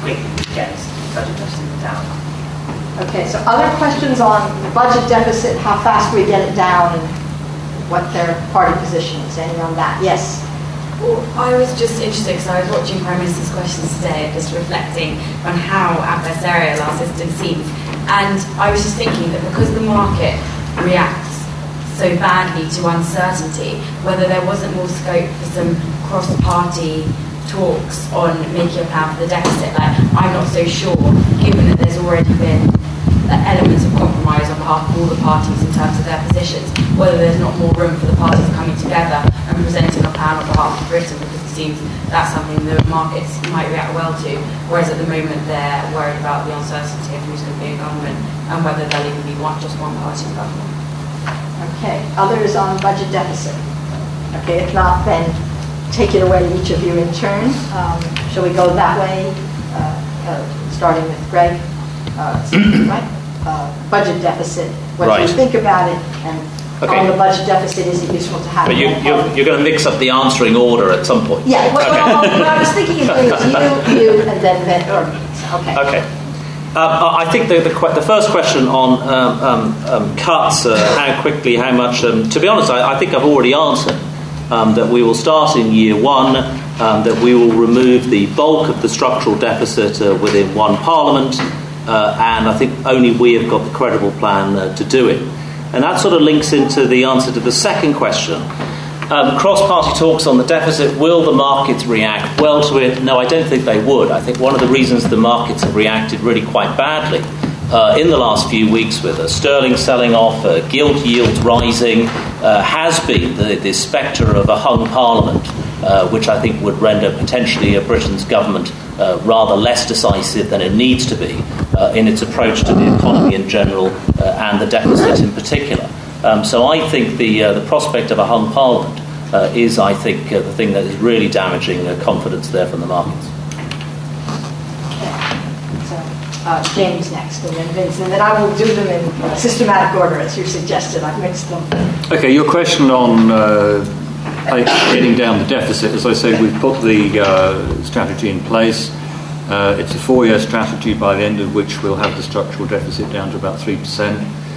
quickly we get the budget deficit down? Okay, so other questions on the budget deficit, how fast we get it down, and what their party position is, any on that? Yes? Well, I was just interested because I was watching Prime Minister's questions today and just reflecting on how adversarial our system seems. And I was just thinking that because the market reacts so badly to uncertainty, whether there wasn't more scope for some cross-party talks on making a plan for the deficit. Like, I'm not so sure, given that there's already been elements of compromise on behalf of all the parties in terms of their positions, whether there's not more room for the parties coming together and presenting a plan on behalf of Britain, because it seems that's something the markets might react well to, whereas at the moment they're worried about the uncertainty of who's going to be in government and whether there'll even be one, just one party in government. Okay, others on budget deficit? Okay, if not, then take it away, each of you in turn. Um, Shall we go that way, uh, uh, starting with Greg? Uh, Right? Uh, Budget deficit, what do you think about it? And Okay. on the budget deficit, is it useful to have? But you, you're, you're going to mix up the answering order at some point. Yeah, what, Okay. I was thinking is you, you, and then, then, or, okay. Okay. Um, I I think the, the, the first question on um, um, um, cuts, uh, how quickly, how much, um, to be honest, I, I think I've already answered um, that we will start in year one, that we will remove the bulk of the structural deficit uh, within one parliament, uh, and I think only we have got the credible plan uh, to do it. And that sort of links into the answer to the second question. Um, cross-party talks on the deficit, will the markets react well to it? No, I don't think they would. I think one of the reasons the markets have reacted really quite badly uh, in the last few weeks with uh, sterling selling off, uh, gilt yields rising, uh, has been the, the spectre of a hung parliament, uh, which I think would render potentially a Britain's government uh, rather less decisive than it needs to be in its approach to the economy in general and the deficit in particular. Um, so I think the, the prospect of a hung parliament uh, is, I think, uh, the thing that is really damaging uh, confidence there from the markets. Okay. So, uh, James next, and then Vince, and then I will do them in systematic order, as you suggested. I've mixed them. Okay, your question on uh, getting down the deficit, as I say, we've put the uh, strategy in place. Uh, it's a four-year strategy by the end of which we'll have the structural deficit down to about 3%.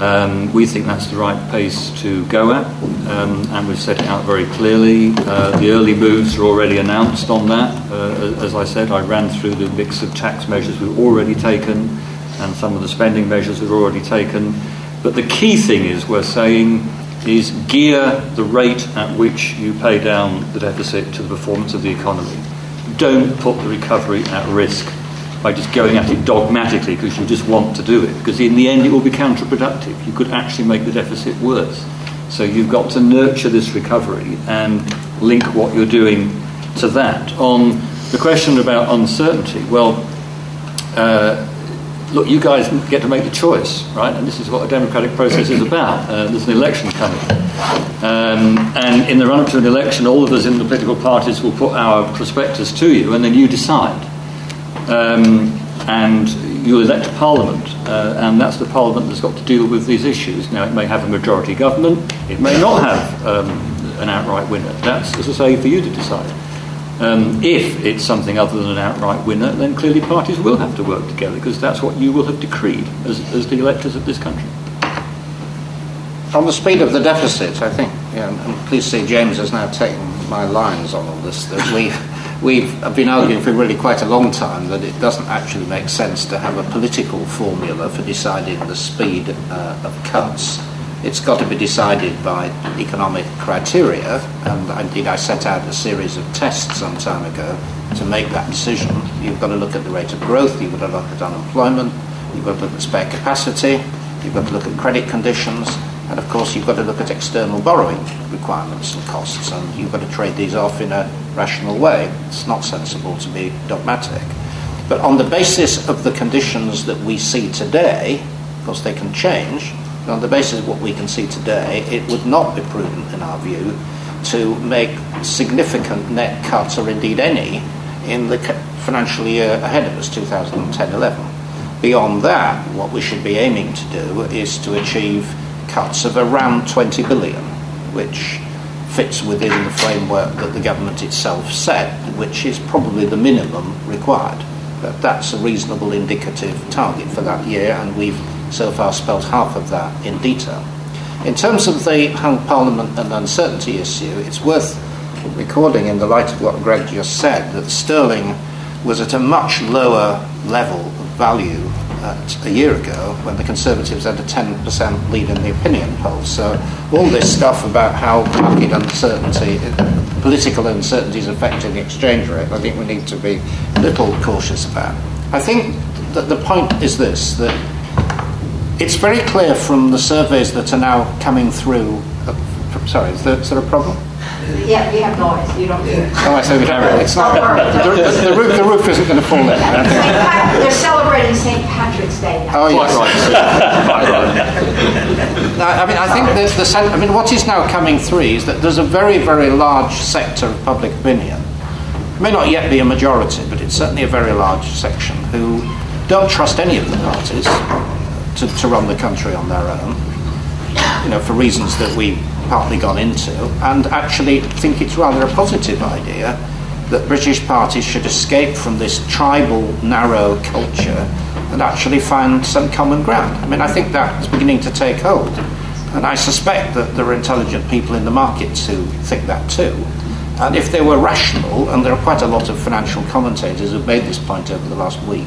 Um, we think that's the right pace to go at, um, and we've set it out very clearly. Uh, the early moves are already announced on that. Uh, as I said, I ran through the mix of tax measures we've already taken and some of the spending measures we've already taken. But the key thing is we're saying is gear the rate at which you pay down the deficit to the performance of the economy. Don't put the recovery at risk by just going at it dogmatically because you just want to do it. Because in the end, it will be counterproductive. You could actually make the deficit worse. So you've got to nurture this recovery and link what you're doing to that. On the question about uncertainty, well, uh, look, you guys get to make the choice, right? And this is what a democratic process is about. Uh, there's an election coming. Um, and in the run up to an election, all of us in the political parties will put our prospectus to you, and then you decide. Um, and you elect parliament, uh, and that's the parliament that's got to deal with these issues. Now, it may have a majority government, it may not have um, an outright winner. That's, as I say, for you to decide. Um, if it's something other than an outright winner, then clearly parties will have to work together because that's what you will have decreed as, as the electors of this country. On the speed of the deficit, I think, yeah, and please see James has now taken my lines on all this, that we've, we've been arguing for really quite a long time that it doesn't actually make sense to have a political formula for deciding the speed uh, of cuts. it's got to be decided by economic criteria, and indeed I set out a series of tests some time ago to make that decision. You've got to look at the rate of growth, you've got to look at unemployment, you've got to look at spare capacity, you've got to look at credit conditions, and of course you've got to look at external borrowing requirements and costs, and you've got to trade these off in a rational way. It's not sensible to be dogmatic. But on the basis of the conditions that we see today, of course they can change, but on the basis of what we can see today, it would not be prudent, in our view, to make significant net cuts, or indeed any, in the financial year ahead of us, 2010 11. Beyond that, what we should be aiming to do is to achieve cuts of around 20 billion, which fits within the framework that the government itself set, which is probably the minimum required. But that's a reasonable indicative target for that year, and we've so far spelled half of that in detail. In terms of the hung parliament and uncertainty issue, it's worth recording in the light of what Greg just said that sterling was at a much lower level of value a year ago when the Conservatives had a 10% lead in the opinion polls. So all this stuff about how market uncertainty, political uncertainty is affecting the exchange rate, I think we need to be a little cautious about. I think that the point is this, that it's very clear from the surveys that are now coming through. Uh, sorry, is there, is there a problem? Yeah, we have noise. You don't hear. Oh, I say we have. It's not. The, the, the, roof, the roof isn't going to fall in. They're celebrating St. Patrick's Day now. Oh yes. right. I mean, I think the, the I mean, what is now coming through is that there's a very, very large sector of public opinion. It may not yet be a majority, but it's certainly a very large section who don't trust any of the parties to, to run the country on their own. You know, for reasons that we partly gone into, and actually think it's rather a positive idea that British parties should escape from this tribal, narrow culture and actually find some common ground. I mean, I think that's beginning to take hold. And I suspect that there are intelligent people in the markets who think that too. And if they were rational, and there are quite a lot of financial commentators who've made this point over the last week,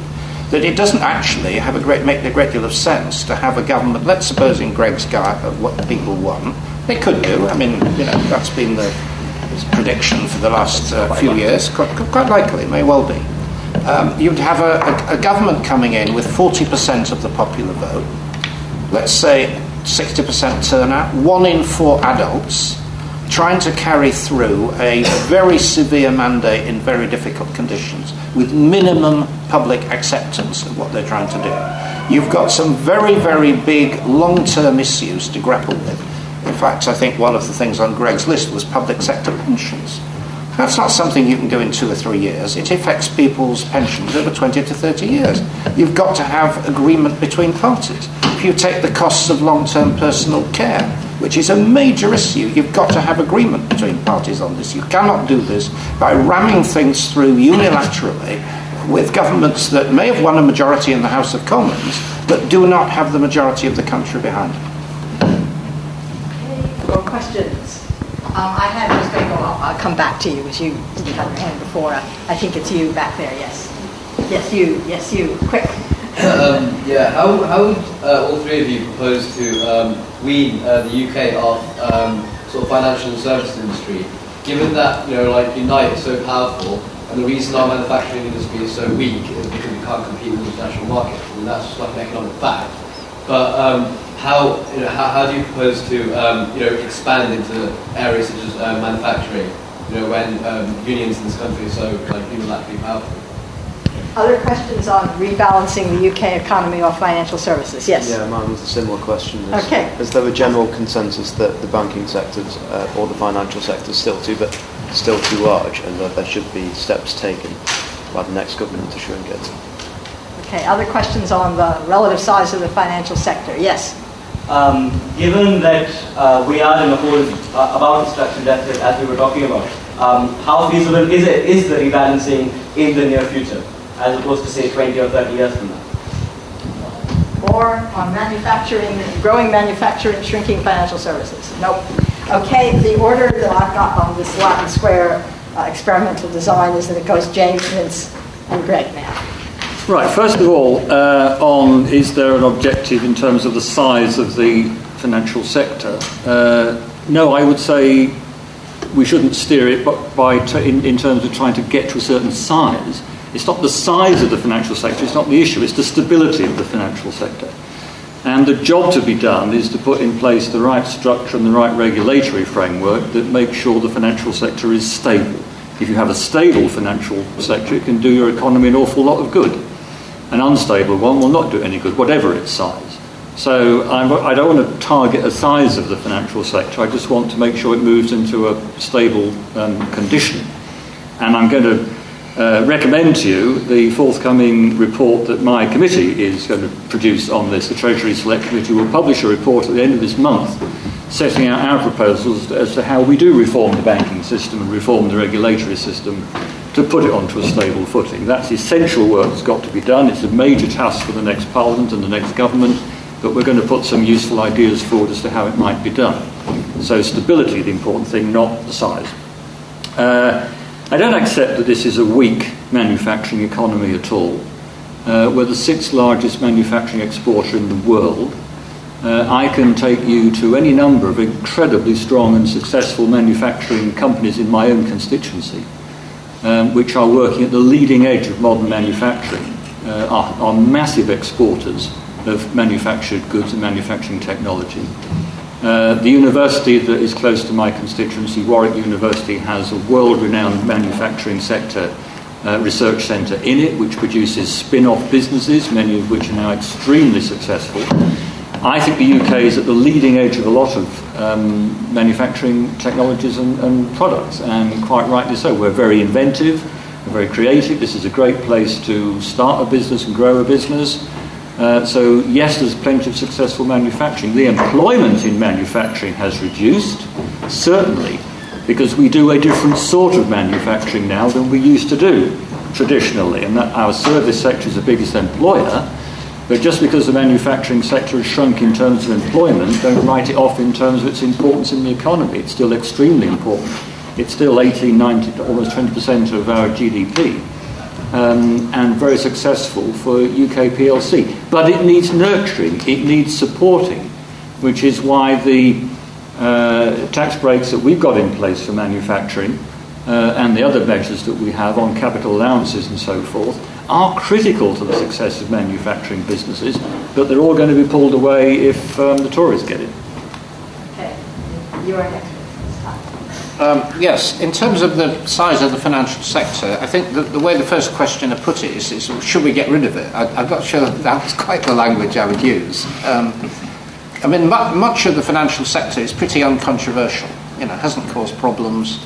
that it doesn't actually have a great make a great deal of sense to have a government. Let's suppose in Greg's guy of what the people want, they could do. I mean, you know, that's been the prediction for the last uh, few years. Quite, quite, likely, may well be. Um, you'd have a, a, a government coming in with 40% of the popular vote. Let's say 60% turnout. One in four adults trying to carry through a very severe mandate in very difficult conditions with minimum public acceptance of what they're trying to do. You've got some very, very big long term issues to grapple with. In fact, I think one of the things on Greg's list was public sector pensions. That's not something you can do in two or three years. It affects people's pensions over 20 to 30 years. You've got to have agreement between parties. If you take the costs of long term personal care, which is a major issue. You've got to have agreement between parties on this. You cannot do this by ramming things through unilaterally with governments that may have won a majority in the House of Commons but do not have the majority of the country behind them. Any questions? Um, I had just going to go. I'll, I'll come back to you as you didn't have your hand before. I think it's you back there. Yes. Yes, you. Yes, you. Quick. Um, yeah, how, how would uh, all three of you propose to um, wean uh, the UK off um, sort of financial services industry, given that you know like Unite is so powerful, and the reason our manufacturing industry is so weak is because we can't compete with the international market, and that's just like an economic fact. But um, how, you know, how, how do you propose to um, you know expand into areas such as uh, manufacturing? You know, when um, unions in this country are so like unilaterally powerful. Other questions on rebalancing the UK economy or financial services? Yes. Yeah, mine was a similar question. Is, okay. Is there a general consensus that the banking sector uh, or the financial sector is still too, but still too large, and that there should be steps taken by the next government to shrink it? Okay. Other questions on the relative size of the financial sector? Yes. Um, given that uh, we are in a whole uh, about the structural deficit as we were talking about, um, how feasible is it is the rebalancing in the near future? as opposed to say 20 or 30 years from now. Or on manufacturing, growing manufacturing, shrinking financial services. Nope. Okay, the order that I've got on this Latin Square uh, experimental design is that it goes James, Vince, and Greg now. Right, first of all, uh, on is there an objective in terms of the size of the financial sector, uh, no, I would say we shouldn't steer it but by t- in, in terms of trying to get to a certain size. It's not the size of the financial sector, it's not the issue, it's the stability of the financial sector. And the job to be done is to put in place the right structure and the right regulatory framework that makes sure the financial sector is stable. If you have a stable financial sector, it can do your economy an awful lot of good. An unstable one will not do any good, whatever its size. So I'm, I do not want to target a size of the financial sector. I just want to make sure it moves into a stable um, condition. And I'm going to uh, recommend to you the forthcoming report that my committee is going to produce on this. The Treasury Select Committee will publish a report at the end of this month setting out our proposals as to how we do reform the banking system and reform the regulatory system to put it onto a stable footing. That's essential work that's got to be done. It's a major task for the next Parliament and the next government, but we're going to put some useful ideas forward as to how it might be done. So stability, the important thing, not the size. Uh, I don't accept that this is a weak manufacturing economy at all. Uh, we're the sixth largest manufacturing exporter in the world. Uh, I can take you to any number of incredibly strong and successful manufacturing companies in my own constituency, um, which are working at the leading edge of modern manufacturing, uh, are, are massive exporters of manufactured goods and manufacturing technology. Uh, the university that is close to my constituency, Warwick University, has a world renowned manufacturing sector uh, research centre in it, which produces spin off businesses, many of which are now extremely successful. I think the UK is at the leading edge of a lot of um, manufacturing technologies and, and, products, and quite rightly so. We're very inventive, we're very creative. This is a great place to start a business and grow a business. Uh, so, yes, there's plenty of successful manufacturing. The employment in manufacturing has reduced, certainly, because we do a different sort of manufacturing now than we used to do traditionally. And that our service sector is the biggest employer. But just because the manufacturing sector has shrunk in terms of employment, don't write it off in terms of its importance in the economy. It's still extremely important. It's still 18, 19, almost 20% of our GDP um, and very successful for UK PLC. But it needs nurturing, it needs supporting, which is why the uh, tax breaks that we've got in place for manufacturing uh, and the other measures that we have on capital allowances and so forth are critical to the success of manufacturing businesses, but they're all going to be pulled away if um, the Tories get it. Okay, you are next. Um, yes, in terms of the size of the financial sector, I think the, the way the first questioner put it is, is should we get rid of it? I, am not sure that that's quite the language I would use. Um, I mean, mu- much of the financial sector is pretty uncontroversial. You know, hasn't caused problems.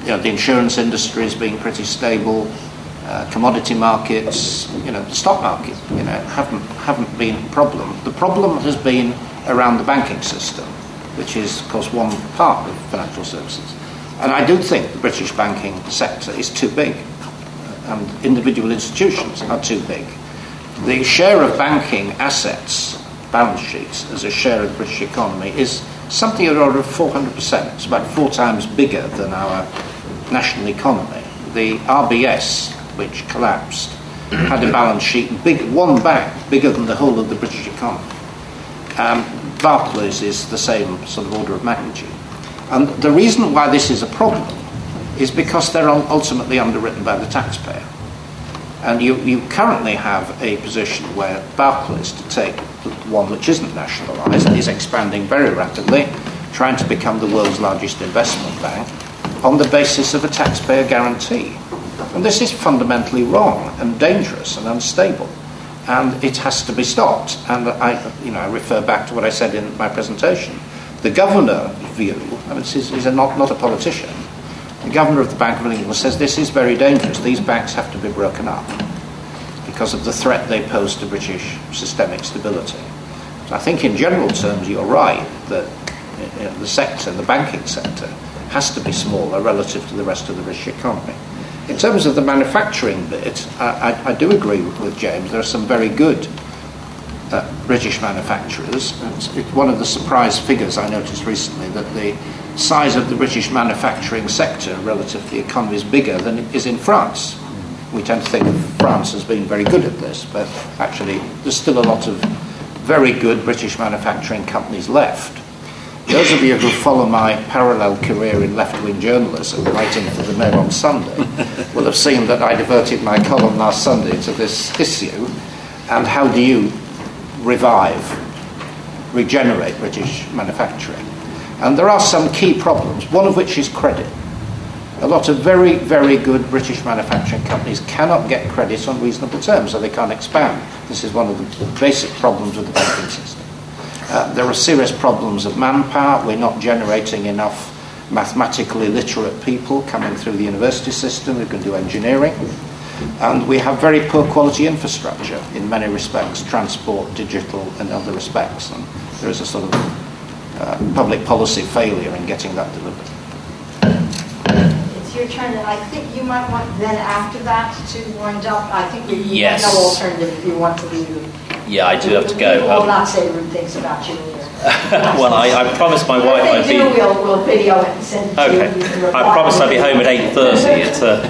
You know, the insurance industry has been pretty stable. Uh, commodity markets, you know, the stock market, you know, haven't haven't been a problem. The problem has been around the banking system which is, of course, one part of financial services. And I do think the British banking sector is too big, and individual institutions are too big. The share of banking assets, balance sheets, as a share of the British economy is something in the order of 400%. It's about four times bigger than our national economy. The RBS, which collapsed, had a balance sheet big, one bank bigger than the whole of the British economy. Um, Barclays is the same sort of order of magnitude. And the reason why this is a problem is because they're ultimately underwritten by the taxpayer. And you, you currently have a position where Barclays, to take one which isn't nationalised, and is expanding very rapidly, trying to become the world's largest investment bank on the basis of a taxpayer guarantee. And this is fundamentally wrong and dangerous and unstable and it has to be stopped. And I, you know, I refer back to what I said in my presentation. The governor view, I mean, he's, he's a not, not a politician, the governor of the Bank of England says this is very dangerous. These banks have to be broken up because of the threat they pose to British systemic stability. I think in general terms you're right that you know, the sector, the banking sector, has to be smaller relative to the rest of the British economy. In terms of the manufacturing bit, I, I, I do agree with James. There are some very good uh, British manufacturers. It's, it's one of the surprise figures I noticed recently that the size of the British manufacturing sector relative to the economy is bigger than it is in France. We tend to think France as being very good at this, but actually there's still a lot of very good British manufacturing companies left. Those of you who follow my parallel career in left-wing journalism, writing for the Mail on Sunday, will have seen that I devoted my column last Sunday to this issue. And how do you revive, regenerate British manufacturing? And there are some key problems, one of which is credit. A lot of very, very good British manufacturing companies cannot get credit on reasonable terms, so they can't expand. This is one of the basic problems with the banking system. Uh, there are serious problems of manpower. We're not generating enough mathematically literate people coming through the university system who can do engineering. And we have very poor quality infrastructure in many respects, transport, digital, and other respects. And there is a sort of uh, public policy failure in getting that delivered. It's your turn, and I think you might want then after that to wind up. I think we we have no alternative if you want to leave. Yeah, I do have to go. will Um, say rude things about you well, I, I promised my wife I'd be. we'll, we'll video it and send it. Okay. I promised I'd be home at 8.30. It's uh,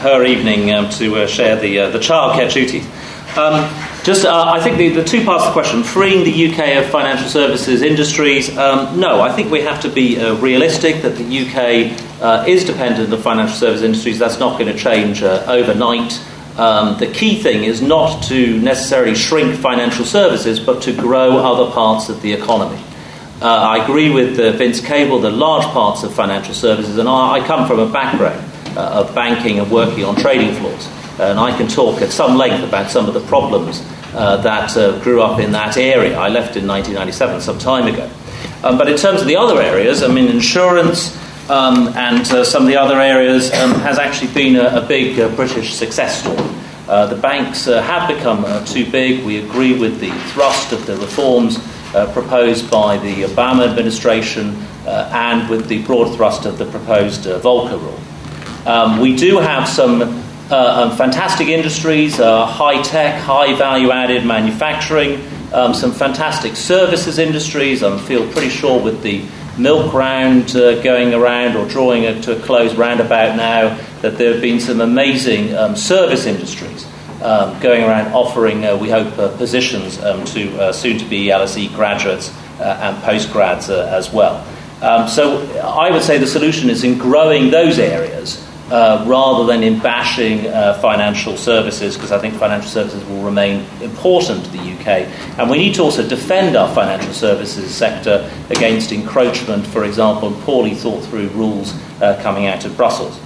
her evening um, to uh, share the, uh, the childcare duties. Um, just, uh, I think the, the two parts of the question, freeing the UK of financial services industries, um, no, I think we have to be uh, realistic that the UK uh, is dependent on financial service industries. That's not going to change uh, overnight. Um, the key thing is not to necessarily shrink financial services, but to grow other parts of the economy. Uh, I agree with uh, Vince Cable that large parts of financial services, and I, I come from a background uh, of banking and working on trading floors, and I can talk at some length about some of the problems uh, that uh, grew up in that area. I left in 1997, some time ago. Um, but in terms of the other areas, I mean, insurance um, and uh, some of the other areas um, has actually been a, a big uh, British success story. Uh, the banks uh, have become uh, too big. We agree with the thrust of the reforms uh, proposed by the Obama administration and with the broad thrust of the proposed Volcker rule. Um, we do have some um, fantastic industries, high tech, high value added manufacturing, um, some fantastic services industries. I feel pretty sure with the milk round uh, going around or drawing to a close roundabout now that there have been some amazing um, service industries um, going around offering, uh, we hope, uh, positions um, to uh, soon to be LSE graduates uh, and postgrads uh, as well. Um, so I would say the solution is in growing those areas uh, rather than in bashing uh, financial services, because I think financial services will remain important to the UK. And we need to also defend our financial services sector against encroachment, for example, and poorly thought through rules uh, coming out of Brussels.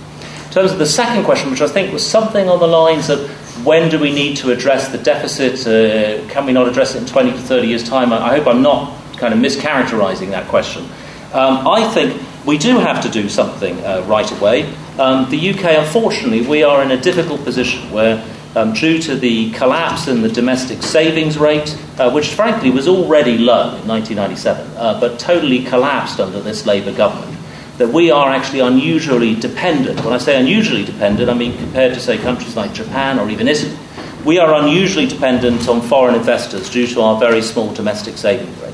In terms of the second question, which I think was something on the lines of when do we need to address the deficit? Uh, can we not address it in 20 to 30 years' time? I, hope I'm not kind of mischaracterizing that question. Um, I think we do have to do something uh, right away. Um, the UK, unfortunately, we are in a difficult position where, um, due to the collapse in the domestic savings rate, uh, which frankly was already low in 1997, uh, but totally collapsed under this Labour government, that we are actually unusually dependent. When I say unusually dependent, I mean compared to, say, countries like Japan or even Italy. We are unusually dependent on foreign investors due to our very small domestic savings rate.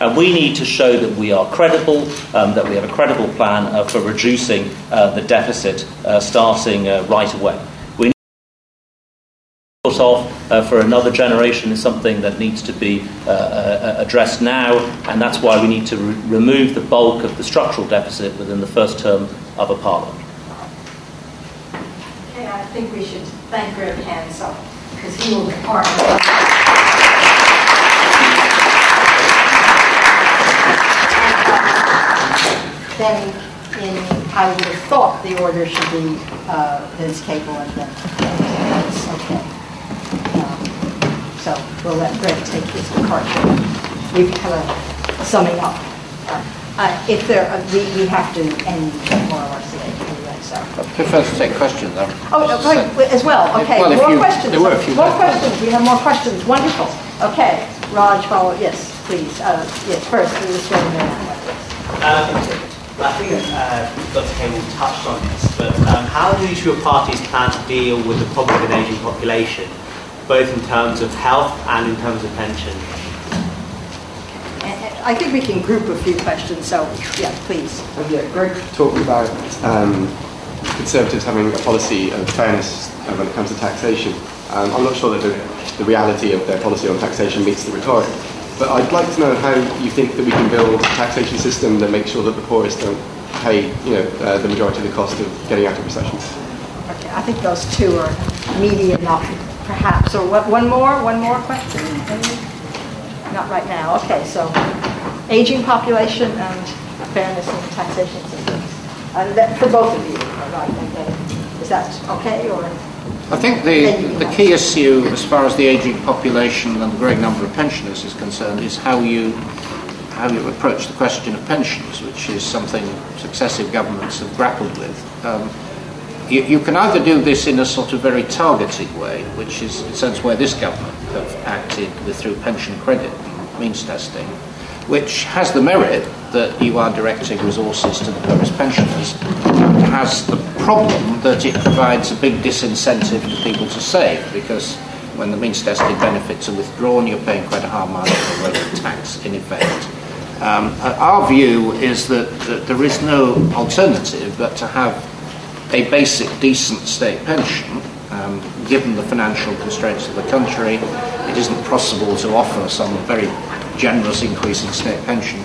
And we need to show that we are credible, um, that we have a credible plan uh, for reducing uh, the deficit uh, starting uh, right away. We need to put off uh, for another generation is something that needs to be addressed now, and that's why we need to re- remove the bulk of the structural deficit within the first term of a parliament. Okay, I think we should thank Greg Hansel, because he will depart. Then, in, I would have thought the order should be uh, Vince Cable and then, that's okay. Um, So we'll let Greg take his departure. We've kind of summing up. Uh, If there, uh, we we have to end more or less today, anyway, so. I prefer to take questions. I'm Oh, no, right, as well, okay, Well, more you- questions. there were a few More left. questions, we have more questions, wonderful. Okay, Raj, follow, yes, please, uh, yes, first, this gentleman. Um, I think uh, Dr. Cable touched on this, but um, how do each of your parties plan to deal with the problem of an aging population, both in terms of health and in terms of pension? And- and I think we can group a few questions, so, yeah, please. Uh, Yeah, Greg talked about um, Conservatives having a policy of fairness uh, when it comes to taxation. Um, I'm not sure that the, the reality of their policy on taxation meets the rhetoric. But I'd like to know how you think that we can build a taxation system that makes sure that the poorest don't pay, you know, uh, the majority of the cost of getting out of recession. Okay, I think those two are meaty enough, perhaps. Or what, one more, one more question? Not right now. Okay, so aging population and fairness in taxation systems. And that, for both of you, right? Is that okay, or? I think the, the key issue as far as the ageing population and the growing number of pensioners is concerned is how you how you approach the question of pensions, which is something successive governments have grappled with. Um, you, you, can either do this in a sort of very targeted way, which is in a sense where this government have acted with through pension credit means testing, which has the merit that you are directing resources to the poorest pensioners, has the problem that it provides a big disincentive for people to save because when the means tested benefits are withdrawn, you're paying quite a high marginal rate of tax in effect. Um, our view is that, that there is no alternative but to have a basic, decent state pension. Um, given the financial constraints of the country, it isn't possible to offer some very generous increase in state pension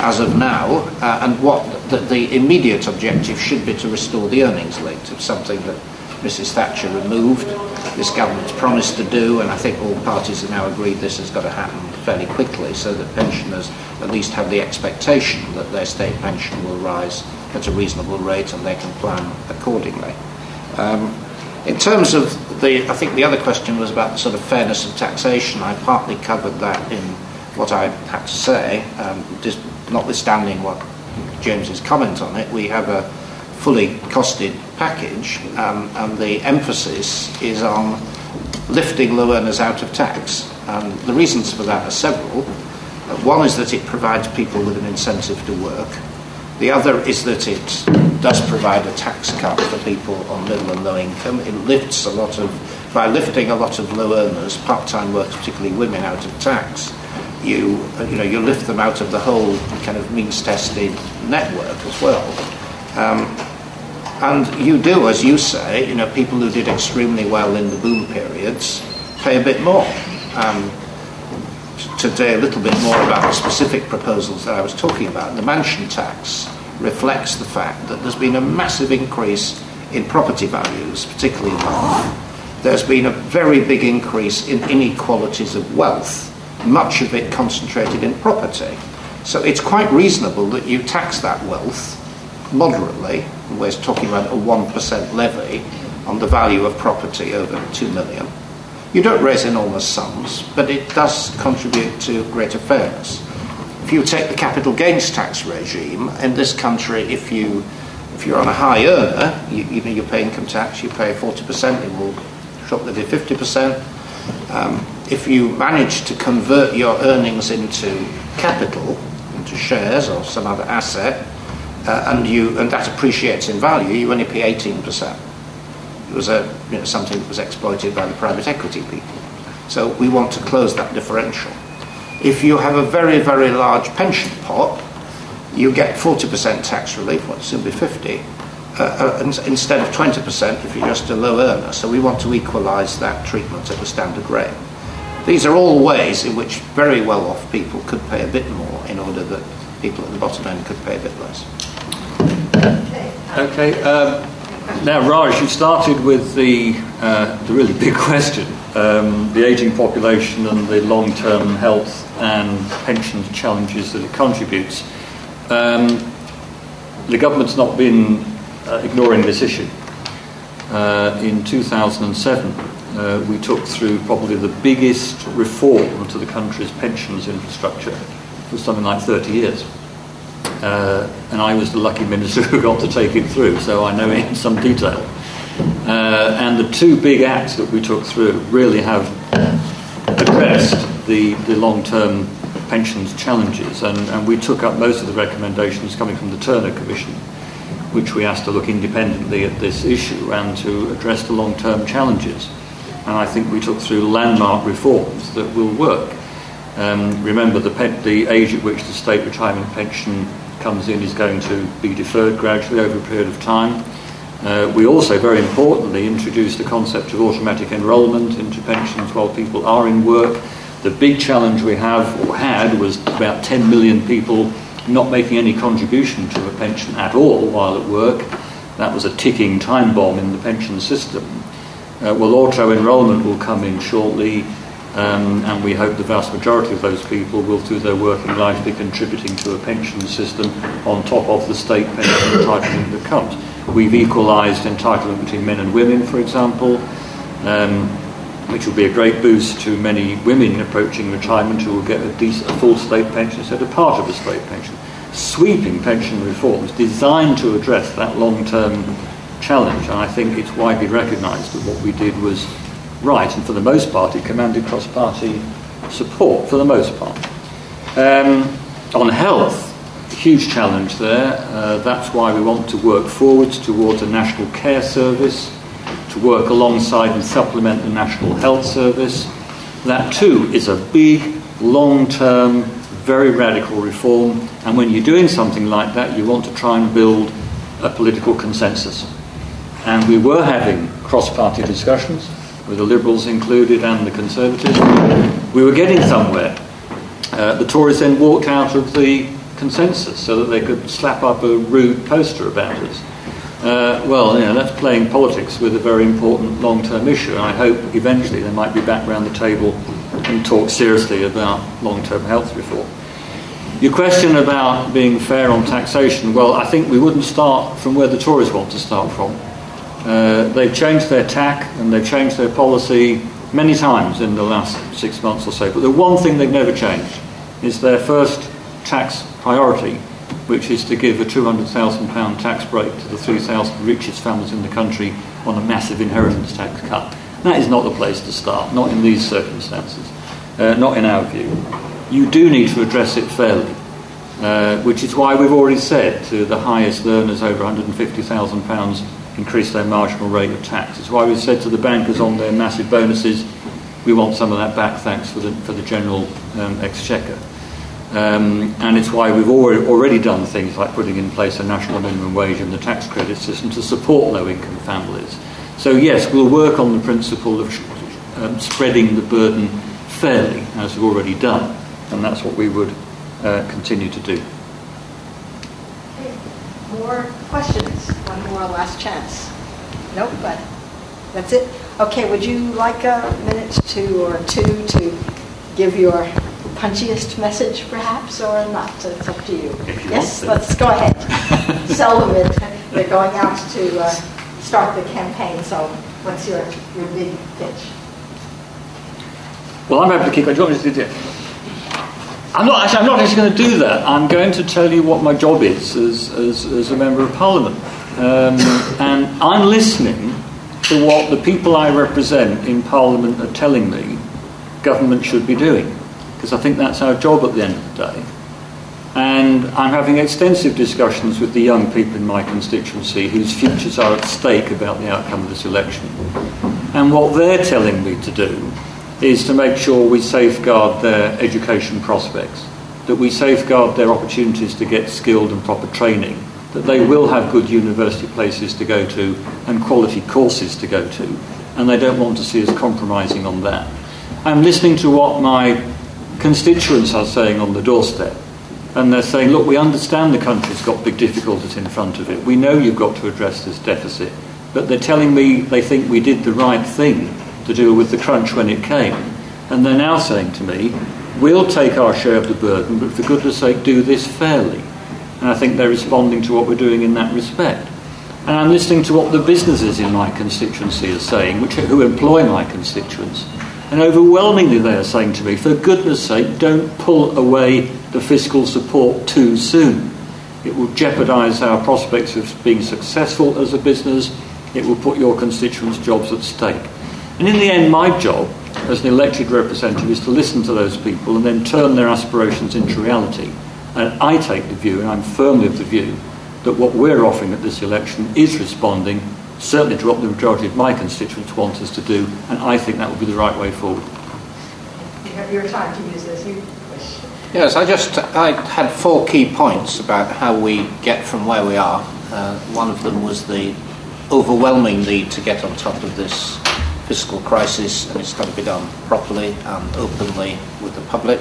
as of now, uh, and what the, the, immediate objective should be to restore the earnings link. It's something that Mrs. Thatcher removed, this government's promised to do, and I think all parties have now agreed this has got to happen fairly quickly so that pensioners at least have the expectation that their state pension will rise at a reasonable rate and they can plan accordingly. Um, in terms of the, I think the other question was about the sort of fairness of taxation. I partly covered that in what I had to say, um, just notwithstanding what James's comment on it, we have a fully costed package, um, and the emphasis is on lifting low earners out of tax. And the reasons for that are several. Uh, one is that it provides people with an incentive to work. The other is that it does provide a tax cut for people on middle and low income. It lifts a lot of, by lifting a lot of low earners, part-time workers, particularly women, out of tax you, you know, you lift them out of the whole kind of means-tested network as well. Um, and you do, as you say, you know, people who did extremely well in the boom periods pay a bit more. Um, today, a little bit more about the specific proposals that I was talking about. The mansion tax reflects the fact that there's been a massive increase in property values, particularly in London. There's been a very big increase in inequalities of wealth much of it concentrated in property. So it's quite reasonable that you tax that wealth moderately. We're talking about a 1% levy on the value of property over 2 million. You don't raise enormous sums, but it does contribute to greater fairness. If you take the capital gains tax regime in this country, if you if you're on a high earner, you, even you pay income tax, you pay 40%, it will shortly be 50%. Um, if you manage to convert your earnings into capital, into shares or some other asset, uh, and you and that appreciates in value, you only pay 18%. It was a, you know, something that was exploited by the private equity people. So we want to close that differential. If you have a very, very large pension pot, you get 40% tax relief, what soon be 50, uh, uh, instead of 20% if you're just a low earner. So we want to equalise that treatment at the standard rate. These are all ways in which very well off people could pay a bit more in order that people at the bottom end could pay a bit less. Okay. Um, now, Raj, you started with the, uh, the really big question um, the ageing population and the long term health and pensions challenges that it contributes. Um, the government's not been uh, ignoring this issue. Uh, in 2007, uh, we took through probably the biggest reform to the country's pensions infrastructure for something like 30 years. Uh, and I was the lucky minister who got to take it through, so I know it in some detail. Uh, and the two big acts that we took through really have addressed the, the long term pensions challenges, and, and we took up most of the recommendations coming from the Turner Commission, which we asked to look independently at this issue and to address the long term challenges and I think we took through landmark reforms that will work. Um, remember, the, the age at which the state retirement pension comes in is going to be deferred gradually over a period of time. Uh, we also, very importantly, introduced the concept of automatic enrolment into pensions while people are in work. The big challenge we have or had was about 10 million people not making any contribution to a pension at all while at work. That was a ticking time bomb in the pension system. Uh, well, auto enrolment will come in shortly, um, and we hope the vast majority of those people will, through their working life, be contributing to a pension system on top of the state pension entitlement that comes. We've equalised entitlement between men and women, for example. Um, which will be a great boost to many women approaching retirement who will get a, decent, a full state pension instead of part of a state pension. Sweeping pension reforms designed to address that long term challenge, and I think it's widely recognised that what we did was right, and for the most part, it commanded cross party support, for the most part. Um, on health, huge challenge there. Uh, that's why we want to work forwards towards a national care service to work alongside and supplement the National Health Service. That too is a big, long term, very radical reform, and when you're doing something like that, you want to try and build a political consensus. And we were having cross party discussions, with the Liberals included and the Conservatives. We were getting somewhere. Uh, the Tories then walked out of the consensus so that they could slap up a rude poster about us. Uh, well, you know, that's playing politics with a very important long-term issue. And I hope eventually they might be back around the table and talk seriously about long-term health reform. Your question about being fair on taxation, well, I think we wouldn't start from where the Tories want to start from. Uh, they've changed their tack and they've changed their policy many times in the last six months or so. But the one thing they've never changed is their first tax priority which is to give a £200,000 tax break to the 3,000 richest families in the country on a massive inheritance tax cut. That is not the place to start, not in these circumstances, uh, not in our view. You do need to address it fairly, uh, which is why we've already said to the highest earners over £150,000 increase their marginal rate of tax. It's why we've said to the bankers on their massive bonuses, we want some of that back thanks for the, for the general um, exchequer. Um, and it's why we've already, already done things like putting in place a national minimum wage and the tax credit system to support low income families. So, yes, we'll work on the principle of um, spreading the burden fairly, as we've already done, and that's what we would uh, continue to do. More questions? One more last chance. Nope, but that's it. Okay, would you like a minute to or two to give your punchiest message, perhaps, or not? It's up to you. you yes, let's go ahead. Sell them it. They're going out to uh, start the campaign, so what's your, your big pitch? Well, I'm happy to keep it. Do you want to do it? I'm not actually. I'm not actually going to do that. I'm going to tell you what my job is as, as, as a member of Parliament, um, and I'm listening to what the people I represent in Parliament are telling me government should be doing because I think that's our job at the end of the day. And I'm having extensive discussions with the young people in my constituency whose futures are at stake about the outcome of this election. And what they're telling me to do is to make sure we safeguard their education prospects, that we safeguard their opportunities to get skilled and proper training, that they will have good university places to go to and quality courses to go to, and they don't want to see us compromising on that. I'm listening to what my constituents are saying on the doorstep. And they're saying, look, we understand the country's got big difficulties in front of it. We know you've got to address this deficit. But they're telling me they think we did the right thing to deal with the crunch when it came. And they're now saying to me, we'll take our share of the burden, but for goodness sake, do this fairly. And I think they're responding to what we're doing in that respect. And I'm listening to what the businesses in my constituency are saying, which, who employ my constituents. And overwhelmingly, they are saying to me, for goodness sake, don't pull away the fiscal support too soon. It will jeopardise our prospects of being successful as a business. It will put your constituents' jobs at stake. And in the end, my job as an elected representative is to listen to those people and then turn their aspirations into reality. And I take the view, and I'm firmly of the view, that what we're offering at this election is responding certainly to what the majority of my constituents want us to do, and I think that would be the right way forward. You have your time to use this. You wish. Yes, I just I had four key points about how we get from where we are. Uh, one of them was the overwhelming need to get on top of this fiscal crisis, and it's got to be done properly and openly with the public.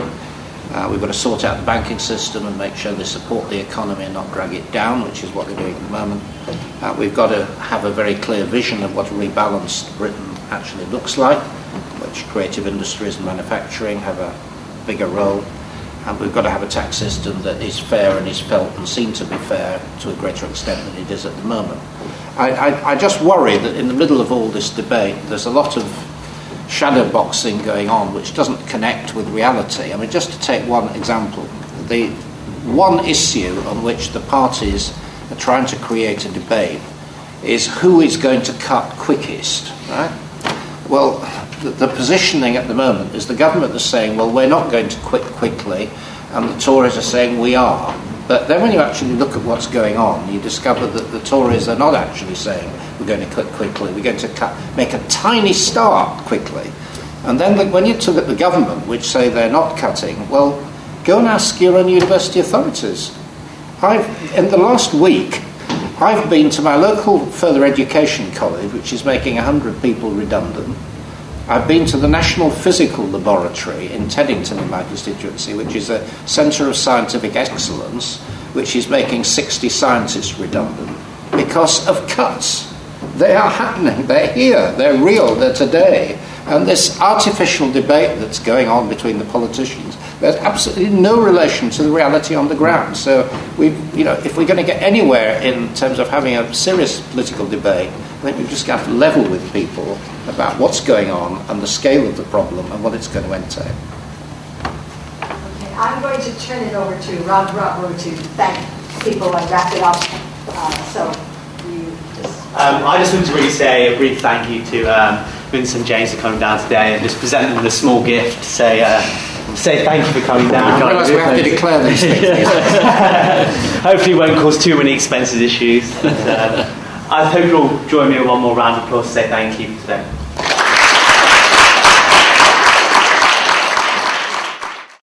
Uh, we've got to sort out the banking system and make sure they support the economy and not drag it down, which is what they're doing at the moment. Uh, we've got to have a very clear vision of what a rebalanced Britain actually looks like, which creative industries and manufacturing have a bigger role. And we've got to have a tax system that is fair and is felt and seen to be fair to a greater extent than it is at the moment. I, I, I just worry that in the middle of all this debate, there's a lot of shadow boxing going on which doesn't connect with reality. I mean, just to take one example, the one issue on which the parties are trying to create a debate is who is going to cut quickest, right? Well, the, the positioning at the moment is the government is saying, well, we're not going to quit quickly, and the Tories are saying we are. But then when you actually look at what's going on, you discover that the Tories are not actually saying we're going to cut quickly, we're going to cut, make a tiny start quickly. And then the, when you look at the government, which say they're not cutting, well, go and ask your own university authorities. I've, in the last week, I've been to my local further education college, which is making 100 people redundant. I've been to the National Physical Laboratory in Teddington in my constituency, which is a centre of scientific excellence, which is making 60 scientists redundant because of cuts. They are happening, they're here, they're real, they're today. And this artificial debate that's going on between the politicians, there's absolutely no relation to the reality on the ground. So, we, you know, if we're going to get anywhere in terms of having a serious political debate, I think we've just got to level with people about what's going on and the scale of the problem and what it's going to entail. Okay, I'm going to turn it over to Rob Bravo to thank people and wrap it up. Uh, so you just. Um, I just want to really say a brief thank you to um, Vincent James for coming down today and just presenting them a small gift. Say, uh, say thank you for coming down. I realise we have to declare these things. Hopefully, it won't cause too many expenses issues. But, I hope you'll join me in one more round of applause to say thank you today.